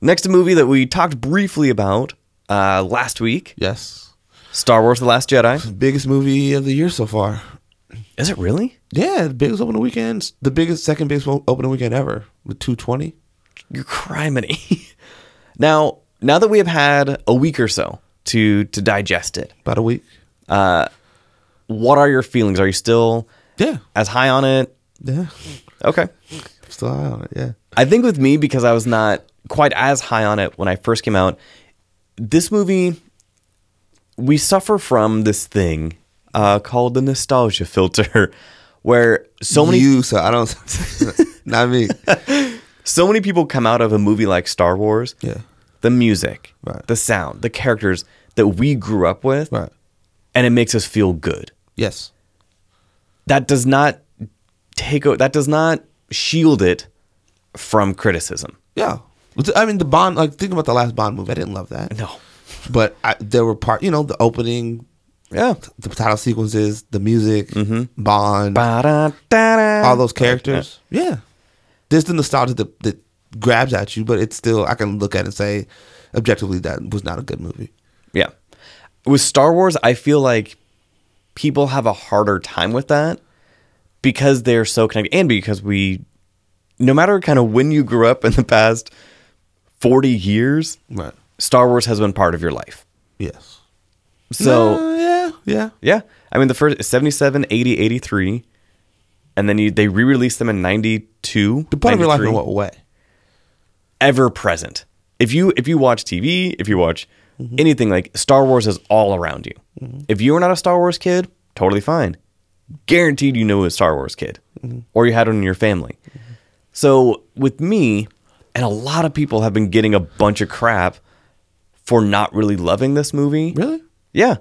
Next a movie that we talked briefly about uh, last week, Yes. Star Wars: The Last Jedi. Biggest movie of the year so far. Is it really? Yeah, the biggest opening weekend, the biggest second biggest opening weekend ever with 220. You're criminy. now, now that we have had a week or so to to digest it, About a week. Uh, what are your feelings? Are you still Yeah. as high on it? Yeah, Okay. still high on it. Yeah, I think with me because I was not quite as high on it when I first came out. This movie, we suffer from this thing uh, called the nostalgia filter, where so many you. So I don't. not me. so many people come out of a movie like Star Wars. Yeah. The music, Right. the sound, the characters that we grew up with, Right. and it makes us feel good. Yes. That does not take that does not shield it from criticism. Yeah. I mean, the Bond. Like, think about the last Bond movie. I didn't love that. No. But I, there were part. You know, the opening, Yeah. the title sequences, the music, Mm-hmm. Bond, all those characters. Yeah. There's the nostalgia that, that grabs at you, but it's still I can look at it and say, objectively, that was not a good movie. Yeah. With Star Wars, I feel like people have a harder time with that because they're so connected and because we no matter kind of when you grew up in the past 40 years, Right. Star Wars has been part of your life. Yes. So, yeah. Yeah. yeah. I mean the first 77, 80, 83 and then you, they re-released them in 92. The part of your life in what way? ever present. If you if you watch TV, if you watch Mm-hmm. anything like Star Wars is all around you. If you were not a Star Wars kid, totally fine. Guaranteed you know a Star Wars kid. Mm-hmm. Or you had one in your family. So with me, and a lot of people have been getting a bunch of crap for not really loving this movie. Really? Yeah.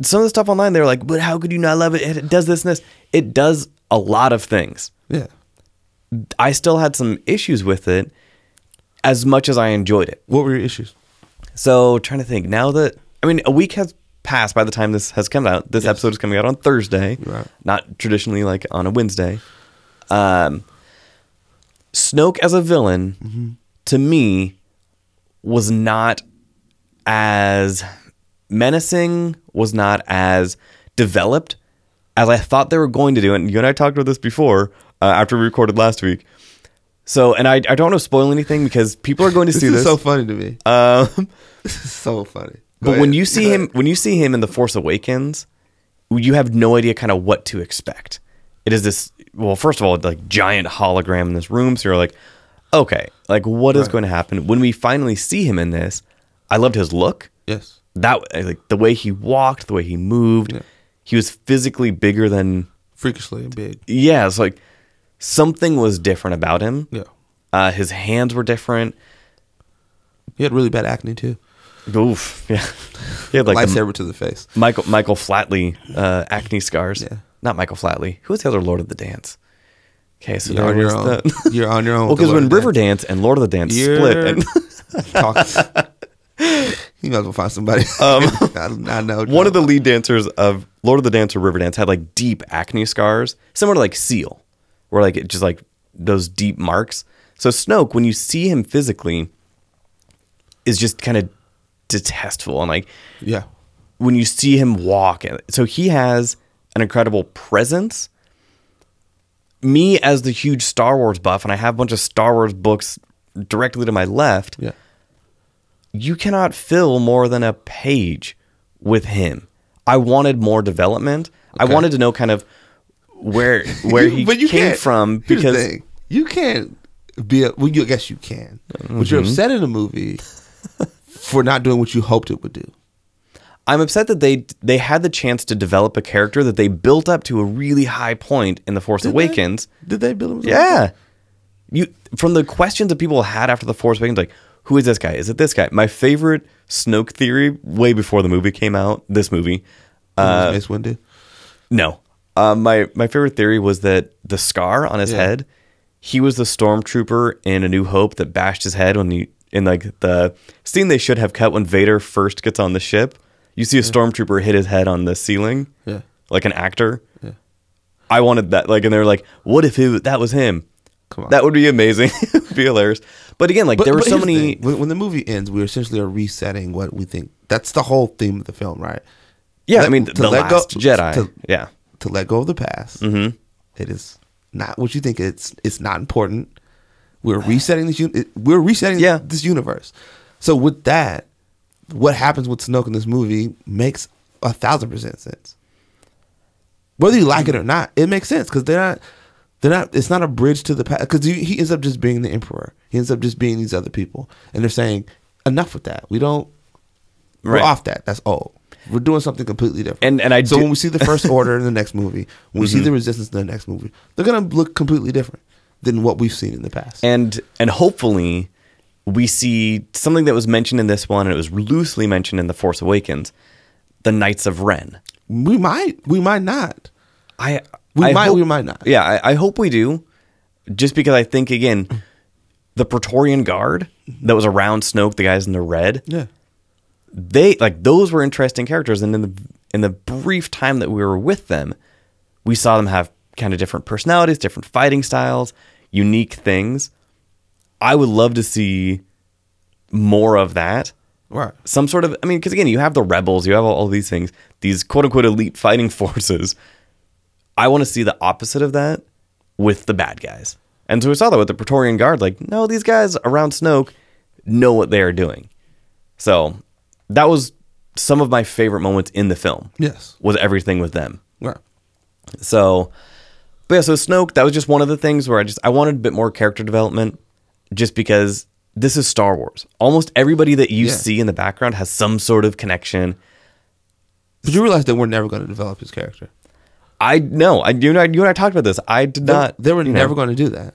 Some of the stuff online, they're like, but how could you not love it? It does this and this. It does a lot of things. Yeah. I still had some issues with it as much as I enjoyed it. What were your issues? So trying to think now that I mean a week has passed by the time this has come out. This Yes. episode is coming out on Thursday, Right. not traditionally like on a Wednesday. Um, Snoke as a villain Mm-hmm. to me was not as menacing, was not as developed as I thought they were going to do. And you and I talked about this before uh, after we recorded last week. So, and I, I don't want to spoil anything because people are going to This see is this. so funny to me. um, This is so funny. Go but ahead. when you see him, when you see him in the Force Awakens, you have no idea kind of what to expect. It is this well, first of all, like giant hologram in this room. So you're like, okay, like what is Right. going to happen when we finally see him in this? I loved his look. yes, That like the way he walked, the way he moved. Yeah. He was physically bigger than freakishly big. yeah. It's like something was different about him. Yeah, Uh, his hands were different. he had really bad acne too. Oof, yeah. He had like Lightsaber to the face. Michael Michael Flatley uh, acne scars. Yeah. Not Michael Flatley. Who was the other Lord of the Dance? Okay, so You're on your own. the- You're on your own. well, because when Lord of the Riverdance and Lord of the Dance You're- split, and Talk- you might as well find somebody. Um, I, I know one of the lead dancers of Lord of the Dance or Riverdance had like deep acne scars, similar to like Seal, where like it just like those deep marks. So Snoke, when you see him physically, is just kind of detestful and like yeah, when you see him walk. So he has an incredible presence. Me as the huge Star Wars buff, and I have a bunch of Star Wars books directly to my left. yeah. You cannot fill more than a page with him. I wanted more development. I wanted to know kind of where where he But you came from the because you can't be. A, well, you, I guess you can, but Mm-hmm. you're upset in a movie for not doing what you hoped it would do. I'm upset that they they had the chance to develop a character that they built up to a really high point in the Force Did Awakens. They? Did they build him? Yeah. You from the questions that people had after the Force Awakens, like, who is this guy? Is it this guy? My favorite Snoke theory, way before the movie came out, this movie. Uh, Mace Windu. No. Uh, my my favorite theory was that the scar on his Yeah. head, he was the stormtrooper in A New Hope that bashed his head when he in like the scene they should have cut when Vader first gets on the ship. You see a stormtrooper hit his head on the ceiling, Yeah. like an actor. Yeah. I wanted that. Like, and they're like, "What if it, that was him?" Come on. That would be amazing. Be hilarious. But again, like there were so here's the many. When, when the movie ends, we essentially are resetting what we think. That's the whole theme of the film, right? Yeah, I mean, to the let go- Last Jedi. to- yeah, To let go of the past. Mm-hmm. is not what you think. It's it's not important. We're resetting this. un- it- We're resetting Yeah. this universe. So with that, what happens with Snoke in this movie makes a thousand percent sense. Whether you like it or not, it makes sense because they're not. They're not. It's not a bridge to the past because he, he ends up just being the emperor. He ends up just being these other people, and they're saying enough with that. We don't. Right. We're off that. That's old. We're doing something completely different. And- and I so do- when we see the first order in the next movie, when we see Mhm. the resistance in the next movie, they're gonna look completely different than what we've seen in the past. and and hopefully we see something that was mentioned in this one and it was loosely mentioned in the force awakens the knights of ren we might. We might not. i We I might, hope- we might not. yeah I, I hope we do just because i think again the praetorian guard that was around snoke the guys in the red Yeah. they like those were interesting characters and in the in the brief time that we were with them we saw them have kind of different personalities different fighting styles unique things i would love to see more of that. Right. some sort of i mean because again you have the rebels you have all, all these things these quote unquote elite fighting forces. I want to see the opposite of that with the bad guys. And so we saw that with the praetorian guard like no these guys around snoke know what they are doing. So that was some of my favorite moments in the film. Yes. was everything with them. Right. so, but yeah, so Snoke, that was just one of the things where I just I wanted a bit more character development, just because this is Star Wars. Almost everybody that you Yeah. see in the background has some sort of connection. But you realize that we're never going to develop his character. I know, I you and I, you and I talked about this. I did They- not. They were never going to do that.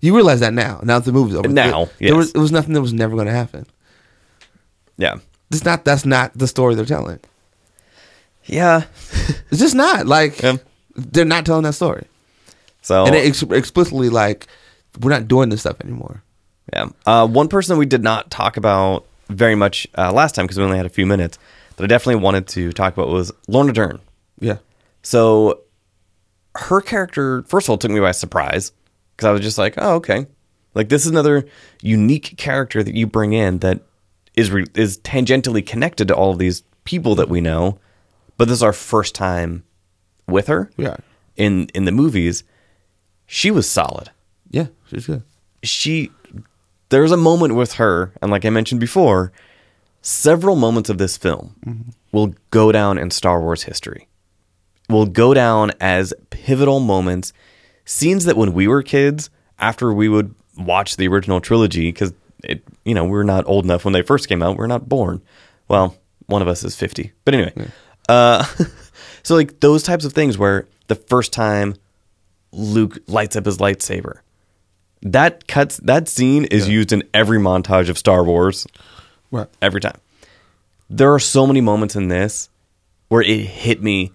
You realize that now. Now that the movie's over. Now, there, there was it was nothing that was never going to happen. Yeah, It's not. That's not the story they're telling. yeah. It's just not like Yeah. they're not telling that story, So and it ex- explicitly like we're not doing this stuff anymore. Yeah. Uh, one person we did not talk about very much uh, last time because we only had a few minutes, that I definitely wanted to talk about was Laura Dern. Yeah, So her character, first of all, took me by surprise because I was just like, oh, okay. Like this is another unique character that you bring in that is re- is tangentially connected to all of these people that we know, but this is our first time with her yeah, in in the movies. She was solid. Yeah. She's good. She there's a moment with her, and like I mentioned before, several moments of this film will go down in Star Wars history. Will go down as pivotal moments, scenes that when we were kids, after we would watch the original trilogy, because it, you know, we are not old enough when they first came out. We are not born. Well, one of us is fifty, but anyway. Uh, so like those types of things where the first time Luke lights up his lightsaber, that cuts that scene is used in every montage of Star Wars Right. every time. There are so many moments in this where it hit me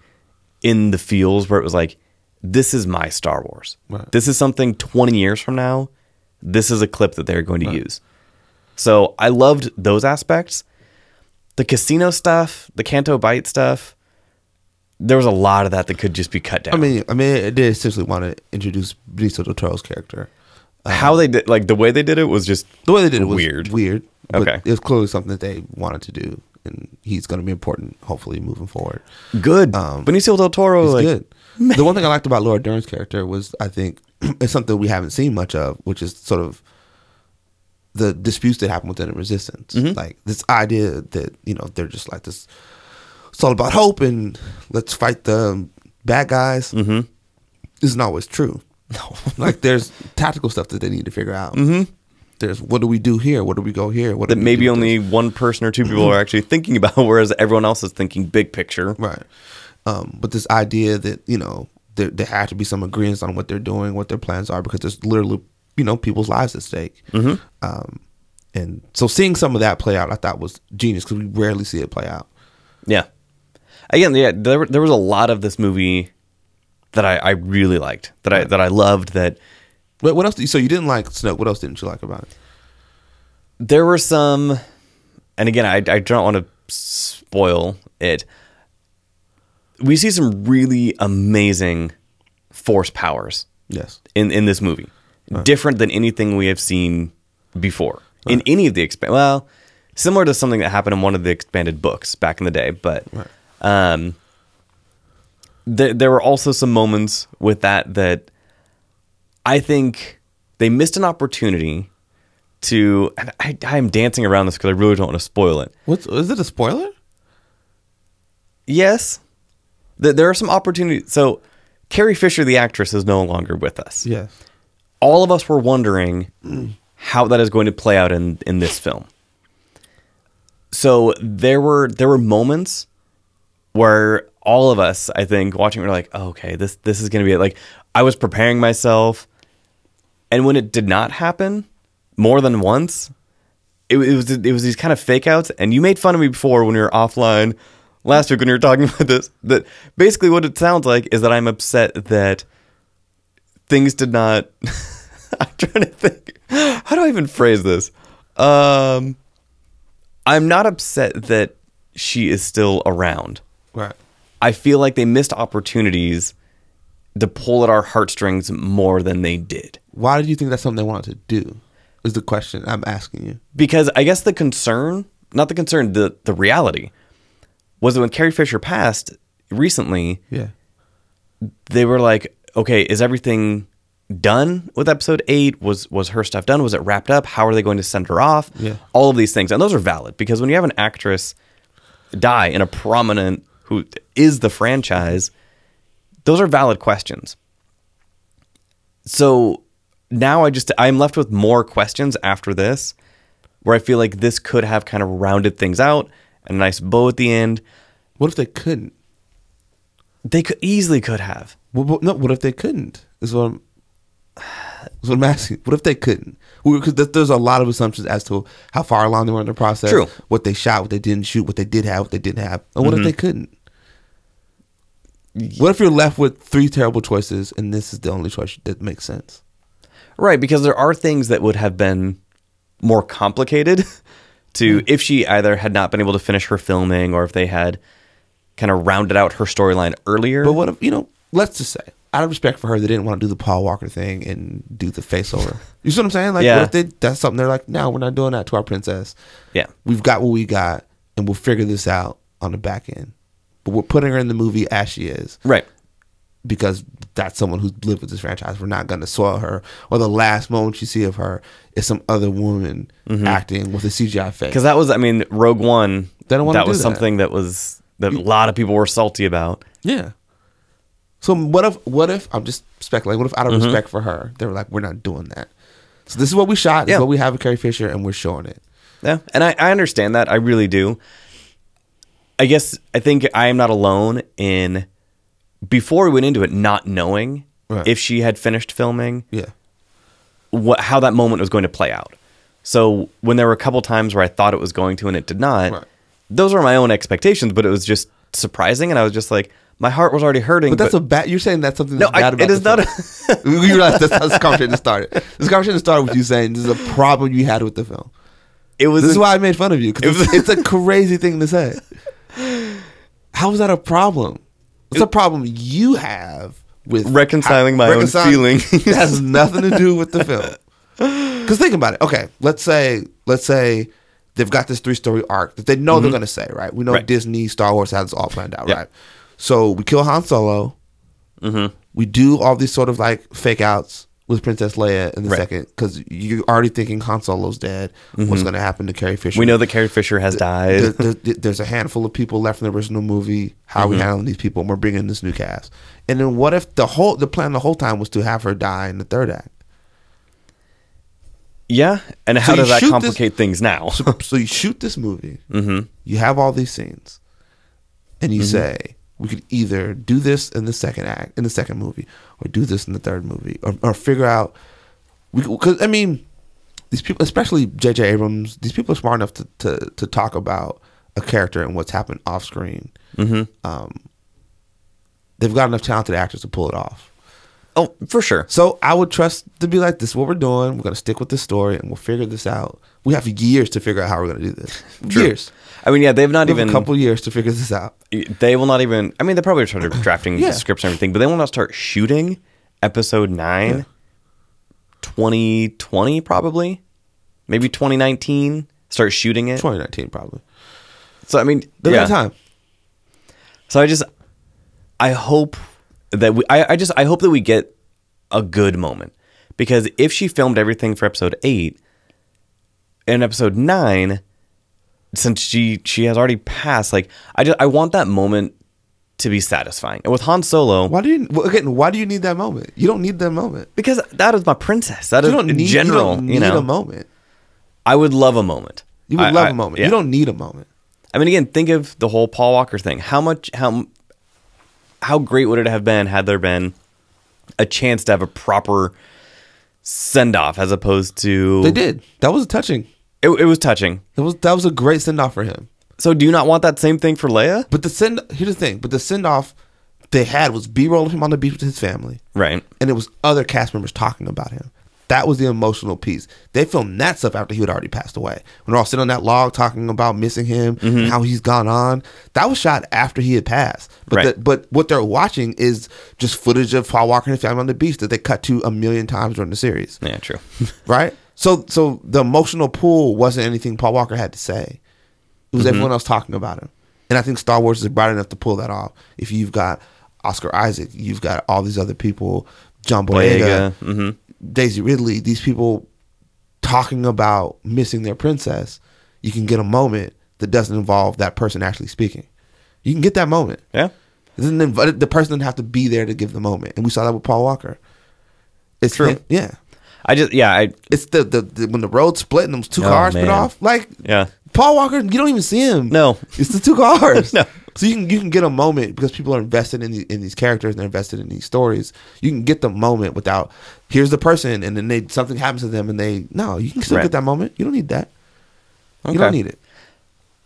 in the feels where it was like, this is my Star Wars. Right. This is something 20 years from now. This is a clip that they're going to use. So I loved those aspects. The casino stuff, the Canto Bight stuff, there was a lot of that that could just be cut down. I mean, I mean, it did essentially want to introduce Benicio del Toro's character. How they did, like the way they did it was just The way they did it was weird. Weird. But Okay. It was clearly something that they wanted to do, and he's going to be important, hopefully, moving forward. Good. Um, Benicio del Toro, He's like, good. The one thing I liked about Laura Dern's character was, I think, it's something we haven't seen much of, which is sort of the disputes that happen within the resistance. Mm-hmm. Like this idea that you know they're just like this. It's all about hope and let's fight the bad guys. Mm-hmm. Isn't always true. No, like there's tactical stuff that they need to figure out. Mm-hmm. There's what do we do here? What do we go here? What that maybe only one person or two people are actually thinking about, whereas everyone else is thinking big picture. Right. Um, but this idea that, you know, there, there had to be some agreements on what they're doing, what their plans are, because there's literally, you know, people's lives at stake. Mm-hmm. Um, and so seeing some of that play out, I thought was genius because we rarely see it play out. Yeah. Again, yeah, there there was a lot of this movie that I, I really liked, that I that I loved. That what else? Did you, so you didn't like Snoke. What else didn't you like about it? there were some, and again, I I don't want to spoil it. We see some really amazing force powers Yes. in in this movie, different than anything we have seen before in any of the expand. Well, similar to something that happened in one of the expanded books back in the day, but um, there there were also some moments with that that I think they missed an opportunity to. And I I am dancing around this because I really don't want to spoil it. What's is it a spoiler? Yes, Th- there are some opportunities. So Carrie Fisher, the actress, is no longer with us. Yes. All of us were wondering mm. how that is going to play out in in this film. So there were there were moments where all of us, I think, watching, were like, oh, "Okay, this this is going to be it." Like I was preparing myself, and when it did not happen, more than once, it, it was it was these kind of fake outs. And you made fun of me before when we were offline last week when you were talking about this. That basically what it sounds like is that I'm upset that things did not. I'm trying to think. How do I even phrase this? Um, I'm not upset that she is still around. Right. I feel like they missed opportunities to pull at our heartstrings more than they did. Why did you think that's something they wanted to do? Is the question I'm asking you. Because I guess the concern, not the concern, the the reality was that when Carrie Fisher passed recently, Yeah. they were like, okay, is everything done with episode eight? Was was her stuff done? Was it wrapped up? How are they going to send her off? Yeah. All of these things. And those are valid because when you have an actress die in a prominent who is the franchise, those are valid questions. So now I just I'm left with more questions after this where I feel like this could have kind of rounded things out and a nice bow at the end. What if they couldn't? They could easily could have. What, what- no, what if they couldn't? Is what I'm. Is what I'm asking. What if they couldn't? Because there's a lot of assumptions as to how far along they were in the process. True. What they shot, what they didn't shoot, what they did have, what they didn't have. And what if mm-hmm. they couldn't? What if you're left with three terrible choices and this is the only choice that makes sense? Right, because there are things that would have been more complicated to hmm. if she either had not been able to finish her filming or if they had kind of rounded out her storyline earlier. But what if you know? Let's just say, out of respect for her, they didn't want to do the Paul Walker thing and do the face over. You see what I'm saying? Like, Yeah. what if they, that's something they're like, no, we're not doing that to our princess. yeah. We've got what we got, and we'll figure this out on the back end. But we're putting her in the movie as she is Right. because that's someone who's lived with this franchise. We're not going to soil her, or the last moment you see of her is some other woman acting with a CGI face. Because that was, I mean, Rogue One. They don't wanna that do was that. something that was that a lot of people were salty about. Yeah. So what if what if I'm just speculating? What if out of Mm-hmm. respect for her, they were like, we're not doing that. So this is what we shot. This Yeah. is what we have with Carrie Fisher, and we're showing it. Yeah, and I, I understand that. I really do. I guess I think I am not alone in before we went into it not knowing Right. if she had finished filming Yeah. what how that moment was going to play out. So when there were a couple times where I thought it was going to and it did not, Right. those were my own expectations, but it was just surprising and I was just like my heart was already hurting. But that's a bad. You're saying that's something. No, That's bad I- about it is not film. you realize that's how this conversation started. This conversation started with you saying this is a problem you had with the film. it was This is why I made fun of you because It was- it's a crazy thing to say. How is that a problem? It's a problem you have with Reconciling my own feelings. It has nothing to do with the film. Because think about it. Okay, let's say let's say they've got this three story arc that they know they're going to say. Right? We know Mm-hmm. Right. Disney, Star Wars has this all planned out. Yeah. Right? So we kill Han Solo. Mm-hmm. We do all these sort of like fake outs with Princess Leia in the Right. second because you're already thinking Han Solo's dead. What's mm-hmm. going to happen to Carrie Fisher? we know that Carrie Fisher has died. there, there- there's a handful of people left in the original movie. How are we mm-hmm. handling these people? And we're bringing this new cast. And then what if the whole the plan the whole time was to have her die in the third act? yeah, and how you does that shoot this- complicate things now? So, so you shoot this movie. mm-hmm. You have all these scenes, and you mm-hmm. say we could either do this in the second act in the second movie, or do this in the third movie, or, or figure out. we Because I mean, these people, especially J.J. Abrams, these people are smart enough to to, to talk about a character and what's happened off screen. Mm-hmm. Um, they've got enough talented actors to pull it off. Oh, for sure. So I would trust to be like, this is what we're doing. We're gonna stick with this story, and we'll figure this out. We have years to figure out how we're gonna do this. Years. I mean, yeah, they've not even a couple years to figure this out. They will not even. I mean, they probably started drafting Yeah. the scripts and everything, but they will not start shooting episode nine. Yeah. 2020 probably, maybe 2019. Start shooting it. 2019 probably. So I mean, They've yeah. time. So I just, I hope that we, I, I just, I hope that we get a good moment because if she filmed everything for episode eight, in episode nine, since she she has already passed, like I just I want that moment to be satisfying. And with Han Solo, Why do you well, again? Why do you need that moment? You don't need that moment. because that is my princess. That You is don't in need. general. you don't need you know, a moment. I would love a moment. You would I- love I- a moment. yeah. You don't need a moment. I mean, again, think of the whole Paul Walker thing. How much how how great would it have been had there been a chance to have a proper send off as opposed to They did. That was touching. It, it was touching. It was that was a great send off for him. So, do you not want that same thing for Leia? But the send here's the thing. But the send off they had was B roll of him on the beach with his family, Right. and it was other cast members talking about him. That was the emotional piece. They filmed that stuff after he had already passed away. When they're all sitting on that log talking about missing him Mm-hmm. and how he's gone on. That was shot after he had passed. But Right. the, but what they're watching is just footage of Paul Walker and his family on the beach that they cut to a million times during the series. Yeah, true. right? So so the emotional pull wasn't anything Paul Walker had to say. It was everyone else talking about him. And I think Star Wars is bright enough to pull that off. If you've got Oscar Isaac, you've got all these other people, John Boyega, Boyega, mhm. Daisy Ridley, these people talking about missing their princess, you can get a moment that doesn't involve that person actually speaking. You can get that moment. yeah. Doesn't the person doesn't have to be there to give the moment. And we saw that with Paul Walker. It's True. him- yeah. I just, yeah, I, It's the, the, the when the road split and those two Oh, cars split man. off. Like yeah. Paul Walker, you don't even see him. No. it's the two cars. No. So you can you can get a moment because people are invested in the, in these characters and they're invested in these stories. You can get the moment without here's the person and then they something happens to them and they no you can still Right. get that moment. You don't need that. You don't need it.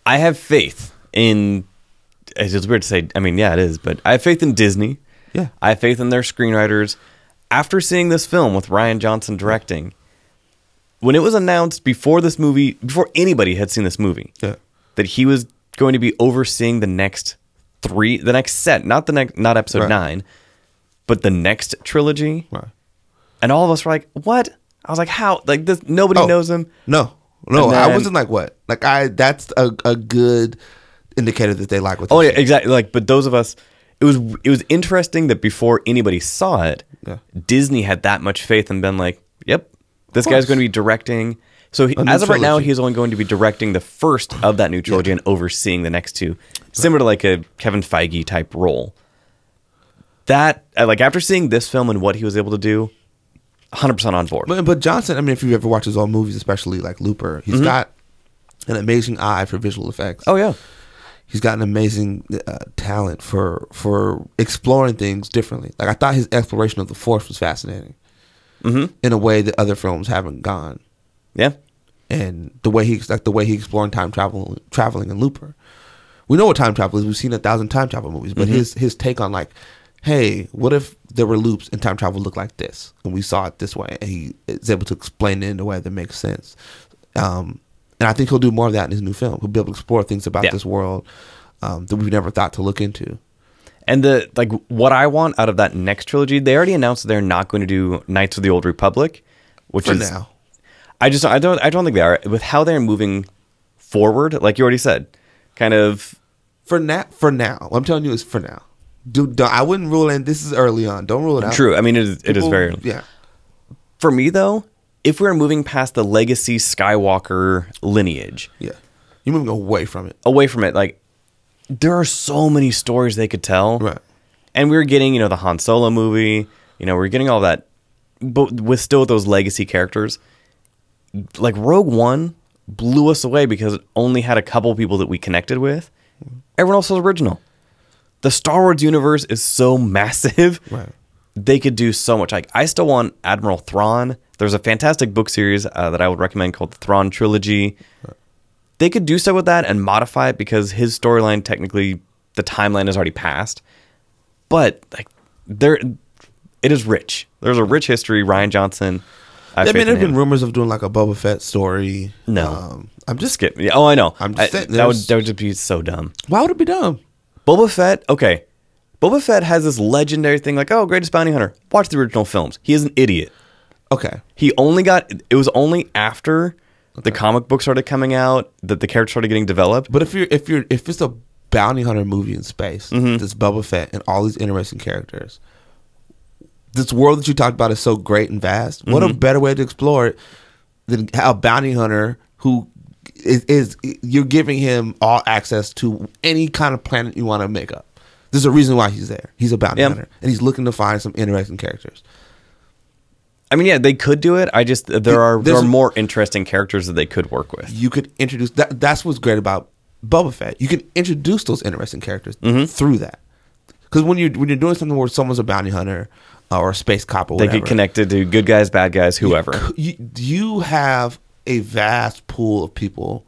I have faith in. It's just weird to say. I mean, yeah, it is, but I have faith in Disney. Yeah. I have faith in their screenwriters. After seeing this film with Rian Johnson directing, when it was announced before this movie, before anybody had seen this movie, Yeah. that he was going to be overseeing the next three, the next set, not the next, not episode Right. nine, but the next trilogy, Right. and all of us were like, "What?" I was like, "How?" Like this, nobody Oh. knows him. No. No, And I wasn't like what? Like I that's a, a good indicator that they like what Oh yeah, exactly. Like, but those of us, it was it was interesting that before anybody saw it, Yeah. Disney had that much faith and been like, "Yep, this guy's going to be directing." So he, as of right now, he's only going to be directing the first of that new trilogy and overseeing the next two, similar to like a Kevin Feige type role. That uh, like after seeing this film and what he was able to do, hundred percent on board. But, but Johnson, I mean, if you've ever watch his old movies, especially like Looper, he's got an amazing eye for visual effects. oh yeah, he's got an amazing uh, talent for for exploring things differently. Like I thought his exploration of the Force was fascinating Mm-hmm. in a way that other films haven't gone, yeah, and the way he like the way he explored time travel traveling in Looper. We know what time travel is. We've seen a thousand time travel movies, but his his take on like, hey, what if there were loops and time travel looked like this, and we saw it this way, and he is able to explain it in a way that makes sense. Um, and I think he'll do more of that in his new film. He'll be able to explore things about Yeah. this world um, that we've never thought to look into. And the like what I want out of that next trilogy, they already announced they're not going to do Knights of the Old Republic, which For is now, I just I don't I don't think they are with how they're moving forward. Like you already said, kind of for now, for now, what I'm telling you is for now. Do, do I wouldn't rule in. This is early on. Don't rule it out. true. I mean, it is, it is very yeah. for me though. If we're moving past the legacy Skywalker lineage, Yeah, you're moving away from it. away from it, like there are so many stories they could tell. Right. And we are getting, you know, the Han Solo movie, you know, we are getting all that, but with still those legacy characters. Like Rogue One blew us away because it only had a couple people that we connected with. Mm-hmm. Everyone else was original. The Star Wars universe is so massive. Right. They could do so much. Like I still want Admiral Thrawn. There's a fantastic book series uh, that I would recommend called the Thrawn Trilogy. They could do so with that and modify it because his storyline technically the timeline has already passed. But like there it is rich. There's a rich history. Rian Johnson. I, I mean, there've been rumors of doing like a Boba Fett story. No. um, I'm just. Yeah, oh, I know. I'm just I- that would that would just be so dumb. Why would it be dumb? Boba Fett, okay. Boba Fett has this legendary thing like, oh, greatest bounty hunter. Watch the original films. He is an idiot. Okay, He only got it was only after the comic book started coming out that the character started getting developed. but if you're if you're if it's a bounty hunter movie in space, Mm-hmm. this Boba Fett and all these interesting characters, this world that you talked about is so great and vast. What Mm-hmm. a better way to explore it than a bounty hunter who is, is you're giving him all access to any kind of planet you want to make up. There's a reason why he's there. He's a bounty Yeah. hunter, and he's looking to find some interesting characters. I mean, yeah, they could do it. I just there are there are more interesting characters that they could work with. You could introduce that. That's what's great about Boba Fett. You can introduce those interesting characters Mm-hmm. through that. Because when you when you're doing something where someone's a bounty hunter uh, or a space cop or They get connected to good guys, bad guys, whoever. you, you have a vast pool of people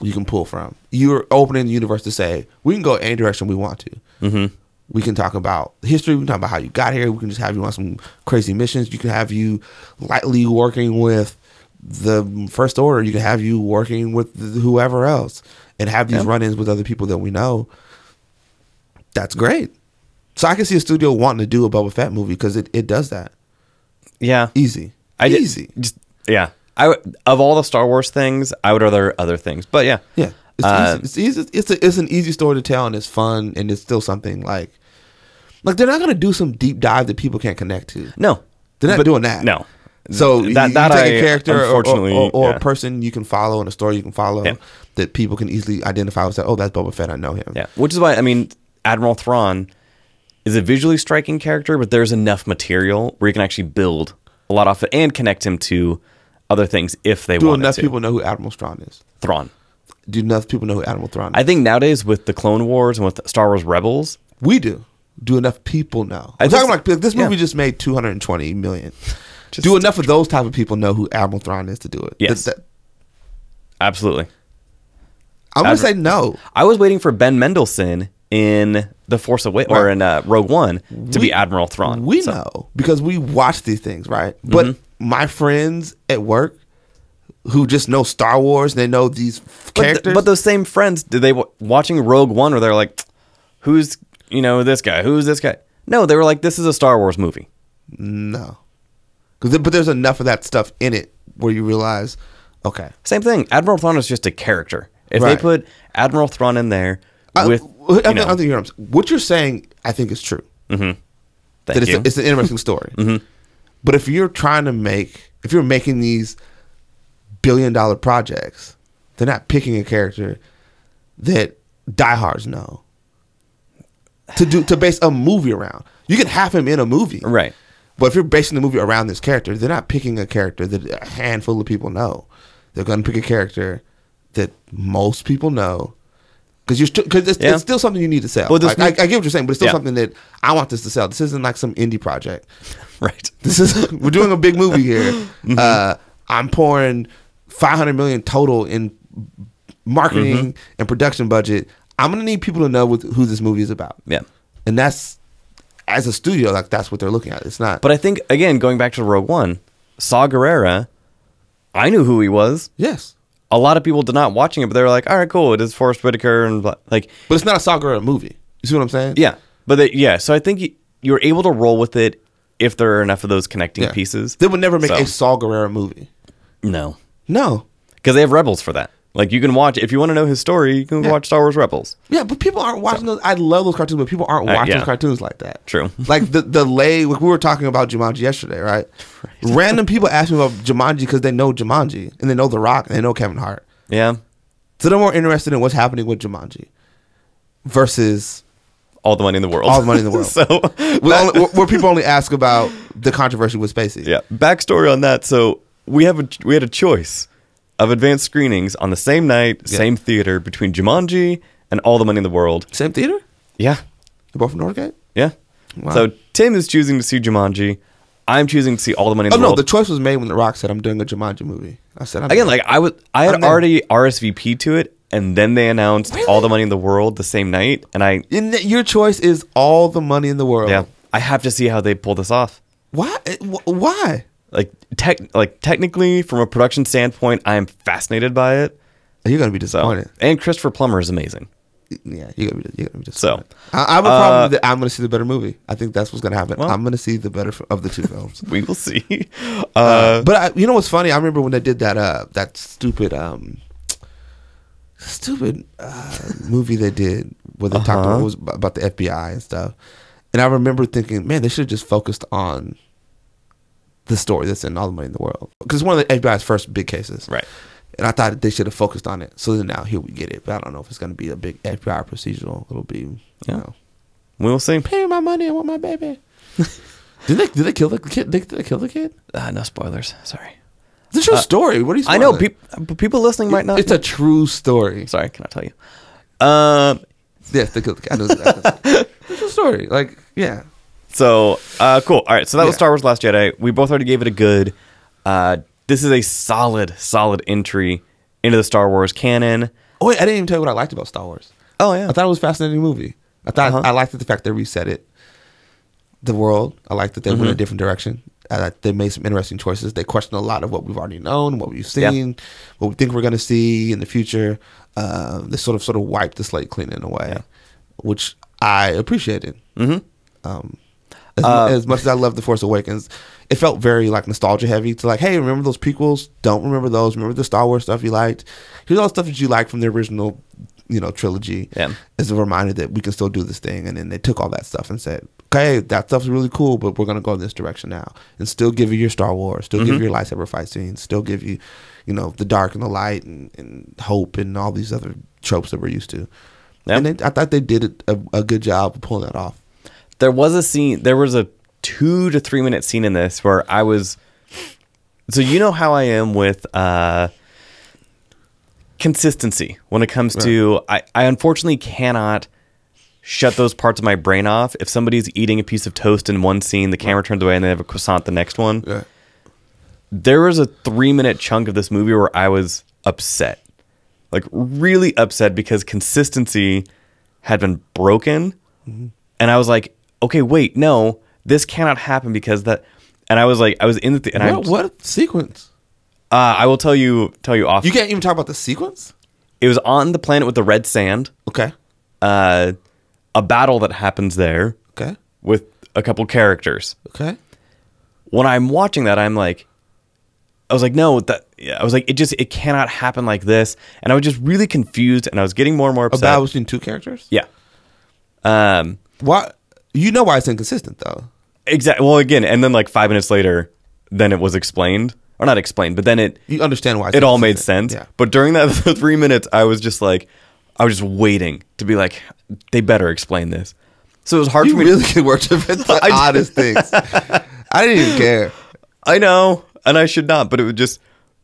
you can pull from. You're opening the universe to say we can go any direction we want to. Mm-hmm. We can talk about history. We can talk about how you got here. We can just have you on some crazy missions. You can have you lightly working with the First Order. You can have you working with whoever else, and have these Yeah. run-ins with other people that we know. That's great. So I can see a studio wanting to do a Boba Fett movie because it, it does that Yeah, easy. I did- easy. Just yeah. I of all the Star Wars things, I would rather other things. But yeah, Yeah, it's Uh, easy. It's easy. It's a, it's an easy story to tell, and it's fun, and it's still something like like they're not gonna do some deep dive that people can't connect to. no, They're not But- doing that. No. So that you, that you take I a character or, or, or, yeah. a person you can follow and a story you can follow Yeah. that people can easily identify with. Say, oh, that's Boba Fett. I know him. Yeah, which is why I mean Admiral Thrawn is a visually striking character, but there's enough material where you can actually build a lot off it and connect him to other things if they Do want enough to. people know who Admiral Thrawn is? Thrawn. Do enough people know who Admiral Thrawn is? I think nowadays with the Clone Wars and with Star Wars Rebels, we do. Do enough people know? I'm talking like this movie yeah. just made 220 million. Just- do enough of those type of people know who Admiral Thrawn is to do it? Yes. That- that- absolutely. I'm gonna say no. I was waiting for Ben Mendelsohn in The Force Awakens or Right. in uh, Rogue One to We- be Admiral Thrawn. We So- know because we watch these things, right? But Mm-hmm. my friends at work who just know Star Wars, they know these But, th- characters. but those same friends, did they w- watching Rogue One where they're like, "Who's you know this guy? Who's this guy?" No, they were like, "This is a Star Wars movie." no, but there's enough of that stuff in it where you realize, okay, Same thing. Admiral Thrawn is just a character. If they put Admiral Thrawn in there with, I, you think- know, I think you're what you're saying. I think is true. Mm-hmm. thank that it's, a, it's an interesting story. Mm-hmm. But if you're trying to make, if you're making these billion dollar projects, they're not picking a character that diehards know to do to base a movie around. You can have him in a movie, right. But if you're basing the movie around this character, they're not picking a character that a handful of people know. They're going to pick a character that most people know. Because you're because it's, Yeah. it's still something you need to sell. Well, Like, I, I get what you're saying, but it's still Yeah. something that I want this to sell. This isn't like some indie project. Right. This is we're doing a big movie here. Mm-hmm. Uh, I'm pouring 500 million total in marketing Mm-hmm. and production budget. I'm gonna need people to know what, who this movie is about. Yeah. and that's as a studio, like that's what they're looking at. It's not. But I think again, going back to Rogue One, Saw Gerrera, I knew who he was. yes, A lot of people did not watching it, but they were like, "All right, cool. It is Forest Whitaker," and blah. like, but it's not a Saw Gerrera movie. You see what I'm saying? yeah. But they, yeah, so I think you, you're able to roll with it if there are enough of those connecting Yeah. pieces. They would never make So, a Saw Gerrera movie. no, No. because they have Rebels for that. Like you can watch if you want to know his story, you can Yeah. watch Star Wars Rebels. Yeah, but people aren't watching those. I love those cartoons, but people aren't Uh, watching yeah. those cartoons like that. True. Like the the lay. Like we were talking about Jumanji yesterday, right? Random people ask me about Jumanji because they know Jumanji and they know The Rock and they know Kevin Hart. Yeah, So they're more interested in what's happening with Jumanji versus all the money in the world. all the money in the world. so where, only, where people only ask about the controversy with Spacey. Yeah. Backstory on that. So we have a we had a choice of advanced screenings on the same night, Yeah. same theater between Jumanji and All the Money in the World. Same theater. Yeah. They're both from Northgate. Yeah. Wow. So Tim is choosing to see Jumanji. I'm choosing to see All the Money in the world. Oh the no, World. the choice was made when The Rock said, "I'm doing a Jumanji movie." I said, I'm Again, like I was, I had already RSVP to it, and then they announced Really? All the Money in the World the same night, and I, And your choice is all the money in the world. yeah, I have to see how they pull this off. Why? Why? Like tech, like technically, from a production standpoint, I am fascinated by it. You're gonna be So, disappointed. and Christopher Plummer is amazing. Yeah, you're gonna be. You're gonna be So, disappointed. I, I have a problem uh, that I'm gonna see the better movie. I think that's what's gonna happen. Well- I'm gonna see the better f- of the two films. we will see. Uh, but I, you know what's funny? I remember when they did that uh that stupid um stupid uh, movie they did where they talked Uh-huh. about, was about the FBI and stuff. And I remember thinking, man, they should have just focused on the story that's in All the Money in the World because it's one of the FBI's first big cases, Right. And I thought they should have focused on it. So then now here we get it, but I don't know if it's going to be a big FBI procedural. It'll be, you Yeah. know, We will see. Pay me my money. I want my baby. did they did they kill the kid? Did they kill the kid? Uh, no spoilers. Sorry. It's a true story. What are you? I know spoiling? peop- people listening might not. It's a true story. Sorry, can I tell you? Um. Yes, they killed the kid. I know it's a story. Like, yeah. So, uh, cool. All right. So that was Yeah. Star Wars: Last Jedi. We both already gave it a good. Uh, this is a solid, solid entry into the Star Wars canon. Oh wait, I didn't even tell you what I liked about Star Wars. Oh yeah. I thought it was a fascinating movie. I thought Uh-huh. I liked the fact they reset it, the world. I liked that they went Mm-hmm. a different direction. I thought they made some interesting choices. They questioned a lot of what we've already known, what we've Yeah. seen, what we think we're going to see in the future. Uh, they sort of sort of wiped the slate clean in a way, which I appreciated. Mm-hmm. Um, as, Uh, as much as I love The Force Awakens, it felt very like nostalgia heavy. To like, hey, remember those prequels? Don't remember those. Remember the Star Wars stuff you liked. Here's all the stuff that you liked from the original, you know, trilogy. Yeah. As a reminder that we can still do this thing. And then they took all that stuff and said, okay, that stuff's really cool, but we're gonna go in this direction now, and still give you your Star Wars, still give you your lightsaber fight scenes, still give you, you know, the dark and the light and, and hope and all these other tropes that we're used to. And they, I thought they did a, a good job of pulling that off. There was a scene. There was a two to three minute scene in this where I was. So you know how I am with uh, consistency when it comes to I, I unfortunately cannot shut those parts of my brain off. If somebody's eating a piece of toast in one scene, the camera turns away and they have a croissant the next one. Yeah. There was a three minute chunk of this movie where I was upset. Like really upset because consistency had been broken. And I was like, okay, wait, no, this cannot happen because that and I was like I was in the th- and I What, what sequence? uh, I will tell you tell you off. You can't even talk about the sequence. it was on the planet with the red sand. Okay. Uh, a battle that happens there Okay. with a couple characters. Okay. When I'm watching that, I'm like, I was like, no, that. Yeah, I was like, it just it cannot happen like this, and I was just really confused, and I was getting more and more A upset. battle between two characters. yeah. Um. Why? You know why it's inconsistent though. Exactly. Well, again, and then like five minutes later, then it was explained, or not explained, but then it You understand why it's it all made sense. Yeah. But during that three minutes, I was just like, I was just waiting to be like, they better explain this. So it was hard You for me. To really can worship at the I oddest things. I didn't even care. I know, and I should not, but it was just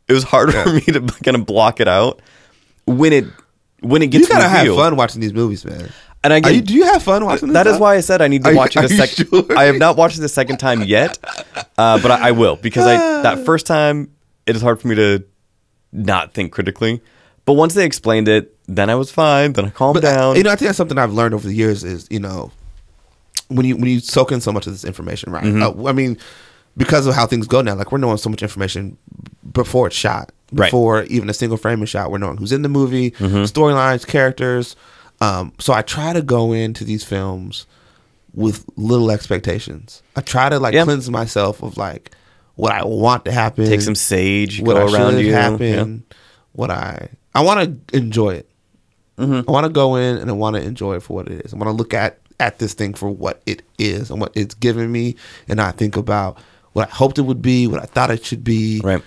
it was hard for me to kind of block it out when it when it gets You gotta have fun watching these movies, man. And I get you, do you have fun watching? that is why I said I need to Are you- watch it a you second. sure? I have not watched it a second time yet, uh, but I, I will because I that first time it is hard for me to not think critically. But once they explained it, then I was fine. Then I calmed But uh, down. you know, I think that's something I've learned over the years is you know when you when you soak in so much of this information, right? Mm-hmm. Uh, I mean, because of how things go now, like we're knowing so much information before it's shot, Right. before even a single frame is shot. We're knowing who's in the movie, Mm-hmm. storylines, characters. Um, so I try to go into these films with little expectations. I try to like Yeah. cleanse myself of like what I want to happen. Take some sage, what go I around you. happen. What I I want to enjoy it. Mm-hmm. I want to go in and I want to enjoy it for what it is. I want to look at at this thing for what it is and what it's given me, and I think about what I hoped it would be, what I thought it should be, Right.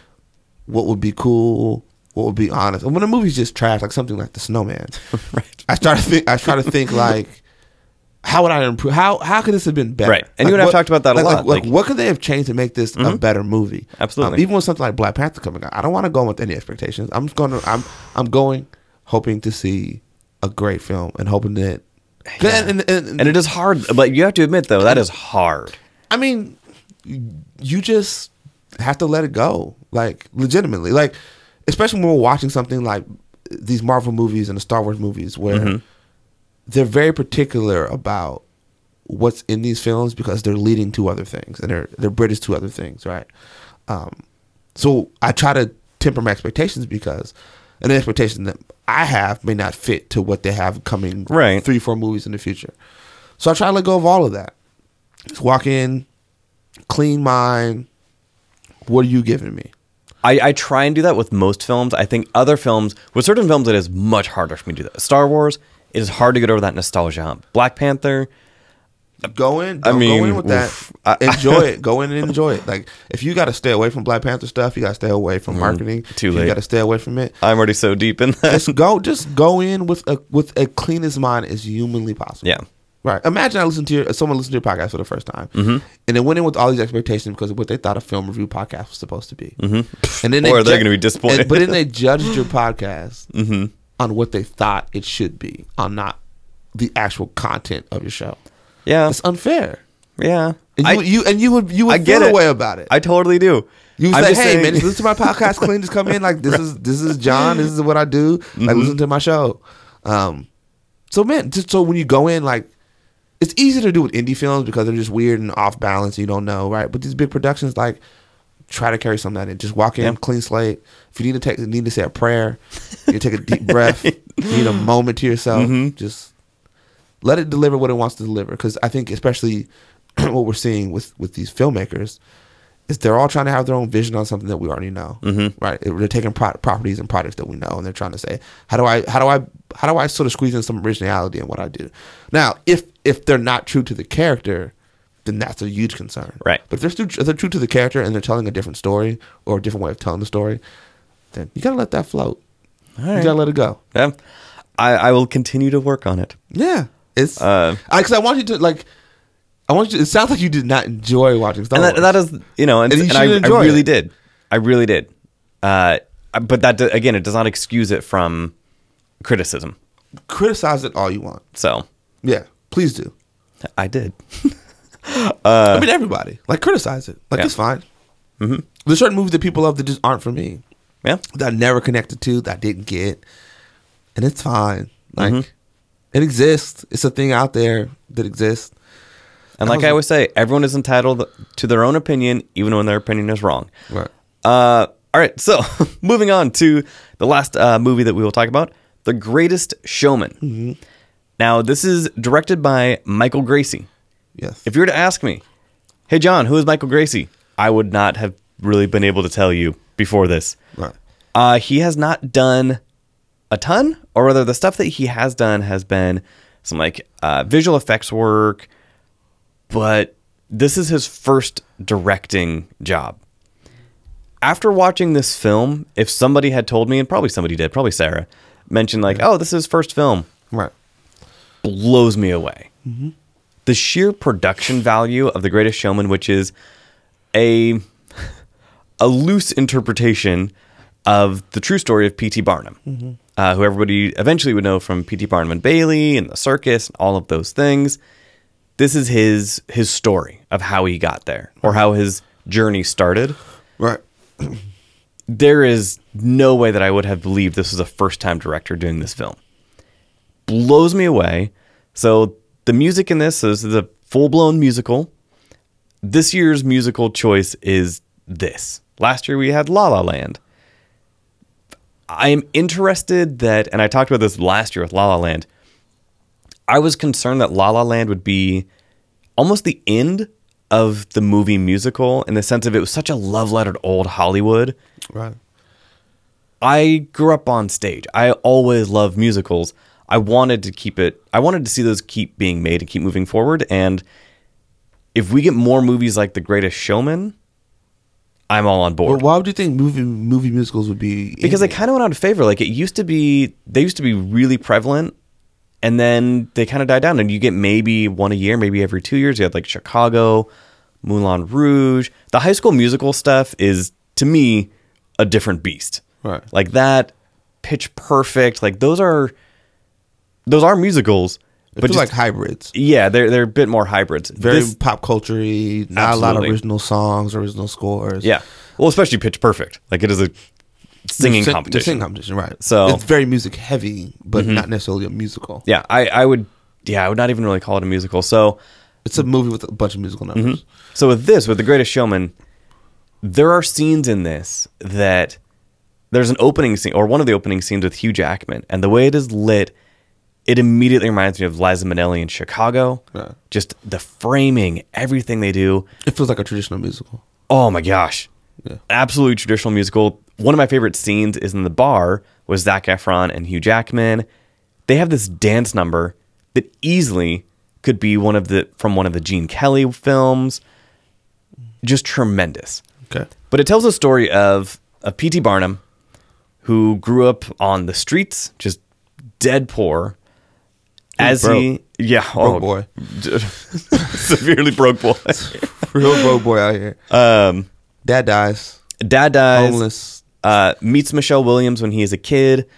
what would be cool, what would be honest. And when a movie's just trash, like something like The Snowman, Right. I start to think. I try to think like. How would I improve? How how could this have been better? Right. And you and I have talked about that a lot, Like, like, like- Mm-hmm. what could they have changed to make this a better movie? Absolutely. Um, even with something like Black Panther coming out, I don't want to go in with any expectations. I'm just going to. I'm I'm going hoping to see a great film and hoping that. And, and, and- And it is hard, but you have to admit though that is hard. I mean, you just have to let it go, like legitimately, like especially when we're watching something like these Marvel movies and the Star Wars movies, where Mm-hmm. they're very particular about what's in these films because they're leading to other things and they're they're British to other things, right? Um, so I try to temper my expectations because an expectation that I have may not fit to what they have coming Right. three four movies in the future. So I try to let go of all of that. Just walk in, clean mind. What are you giving me? I, I try and do that with most films. I think other films, with certain films, it is much harder for me to do that. Star Wars, it is hard to get over that nostalgia hump. Black Panther, Go in. I Don't go mean, in with that. oof. I- enjoy it. Go in and enjoy it. Like if you got to stay away from Black Panther stuff, you got to stay away from marketing. Mm, too late. You got to stay away from it. I'm already so deep in that. Just go. Just go in with a with a clean as mind as humanly possible. Yeah. Right. Imagine I listened to your, someone listened to your podcast for the first time, Mm-hmm. and they went in with all these expectations because of what they thought a film review podcast was supposed to be. Mm-hmm. And then Or they're ju- gonna be disappointed. and- but then they judged your podcast Mm-hmm. on what they thought it should be, on not the actual content of your show. Yeah, it's unfair. yeah. And I, you, you and you would you would I get feel it. a way about it. I totally do. You say, "Hey saying- man, listen to my podcast. Clean, just come in like this is this is John. This is what I do. Mm-hmm. Like listen to my show." Um, so man, just so when you go in, like it's easy to do with indie films because they're just weird and off balance. You don't know, right? But these big productions, like try to carry some of that in. Just walk in, Yeah. clean slate. If you need to take need to say a prayer, you take a deep breath. You need a moment to yourself. Mm-hmm. Just let it deliver what it wants to deliver. Because I think, especially what we're seeing with with these filmmakers, is they're all trying to have their own vision on something that we already know. Mm-hmm. Right? They're taking pro- properties and products that we know, and they're trying to say, how do I how do I how do I sort of squeeze in some originality in what I do? Now, if if they're not true to the character. Then that's a huge concern, Right. But if they're, stu- if they're true to the character and they're telling a different story or a different way of telling the story, then you gotta let that float. You gotta let it go. Yeah. I, I will continue to work on it. Yeah, it's Uh, because I, want you to like. I want you. To, it sounds like you did not enjoy watching Star and Wars. that, that is, you know, and, And you and I, I really it. did. I really did. Uh, but that again, it does not excuse it from criticism. Criticize it all you want. So Yeah, please do. I did. I mean, everybody like criticize it. Like Uh, Yeah. it's fine. Mm-hmm. There's certain movies that people love that just aren't for me. Yeah. That I never connected to. That I didn't get, and it's fine. Like Mm-hmm. it exists. It's a thing out there that exists. And like was- I always say, everyone is entitled to their own opinion, even when their opinion is wrong. Right. Uh, all right, so moving on to the last uh, movie that we will talk about, The Greatest Showman. Mm-hmm. Now, this is directed by Michael Gracie. Yes. If you were to ask me, hey, John, who is Michael Gracie? I would not have really been able to tell you before this. right. Uh, he has not done a ton, or rather, the stuff that he has done has been some like uh, visual effects work, but this is his first directing job. After watching this film, if somebody had told me, and probably somebody did, probably Sarah, mentioned like, "Oh, this is his first film," Right. Blows me away. The sheer production value of The Greatest Showman, which is a a loose interpretation of the true story of P.T. Barnum, uh, who everybody eventually would know from P.T. Barnum and Bailey and the circus and all of those things. This is his his story of how he got there or how his journey started. Right. There is no way that I would have believed this was a first time director doing this film. Blows me away. So the music in this is a full blown musical. This year's musical choice is this. Last year we had La La Land. I am interested that, and I talked about this last year with La La Land. I was concerned that La La Land would be almost the end of the movie musical in the sense of it was such a love letter to old Hollywood. Right. I grew up on stage. I always loved musicals. I wanted to keep it. I wanted to see those keep being made and keep moving forward. And if we get more movies like The Greatest Showman, I'm all on board. But why would you think movie movie musicals would be? because they kind of went out of favor. Like it used to be, they used to be really prevalent, and then they kind of died down. And you get maybe one a year, maybe every two years. You had like Chicago, Moulin Rouge. The High School Musical stuff is to me a different beast. Right. Like that, Pitch Perfect. Like those are those are musicals, but just, like hybrids. yeah, they're they're a bit more hybrids. Very This- pop culture not a lot of original songs, original scores. yeah. Well, especially Pitch Perfect. Like it is a singing sing- competition. singing competition, right? So- Mm-hmm. it's very music heavy, but not necessarily a musical. Yeah, I, I would. Yeah, I would not even really call it a musical. So, It's a movie with a bunch of musical numbers. so with this, with The Greatest Showman, there are scenes in this that there's an opening scene or one of the opening scenes with Hugh Jackman, and the way it is lit, it immediately reminds me of Liza Minnelli in Chicago. Yeah. Just the framing, everything they do. It feels like a traditional musical. Oh my gosh. Yeah. Absolutely traditional musical. One of my favorite scenes is in the bar with Zac Efron and Hugh Jackman. They have this dance number that easily could be one of the from one of the Gene Kelly films. Just tremendous. Okay. But it tells a story of of P.T. Barnum who grew up on the streets, just dead poor. As broke. he Yeah, Broke oh, boy. severely broke boy. Real broke boy out here. Um, Dad dies. dad dies. Homeless. Uh, meets Michelle Williams when he is a kid.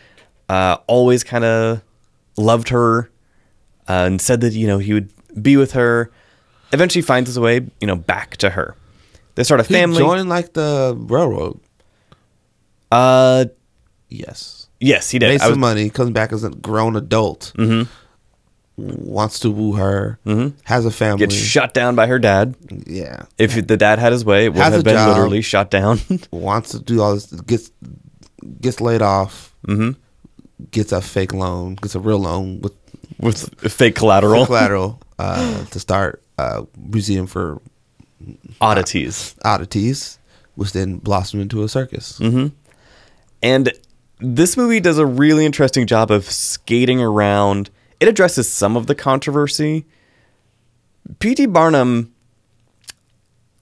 Uh, always kind of loved her uh, and said that you know he would be with her. Eventually finds his way, you know, back to her. They start a He family. joined like the railroad. uh, Yes. yes, he did. Made some was- money. Comes back as a grown adult. Mm-hmm. Wants to woo her. Mm-hmm. Has a family. gets shot down by her dad. yeah. If the dad had his way, it would Has have been job. literally shot down. Wants to do all this. Gets gets laid off. Mm-hmm. Gets a fake loan. Gets a real loan with with fake collateral collateral uh, to start a museum for oddities. oddities, which then blossomed into a circus. Mm-hmm. And this movie does a really interesting job of skating around. It addresses some of the controversy. P.T. Barnum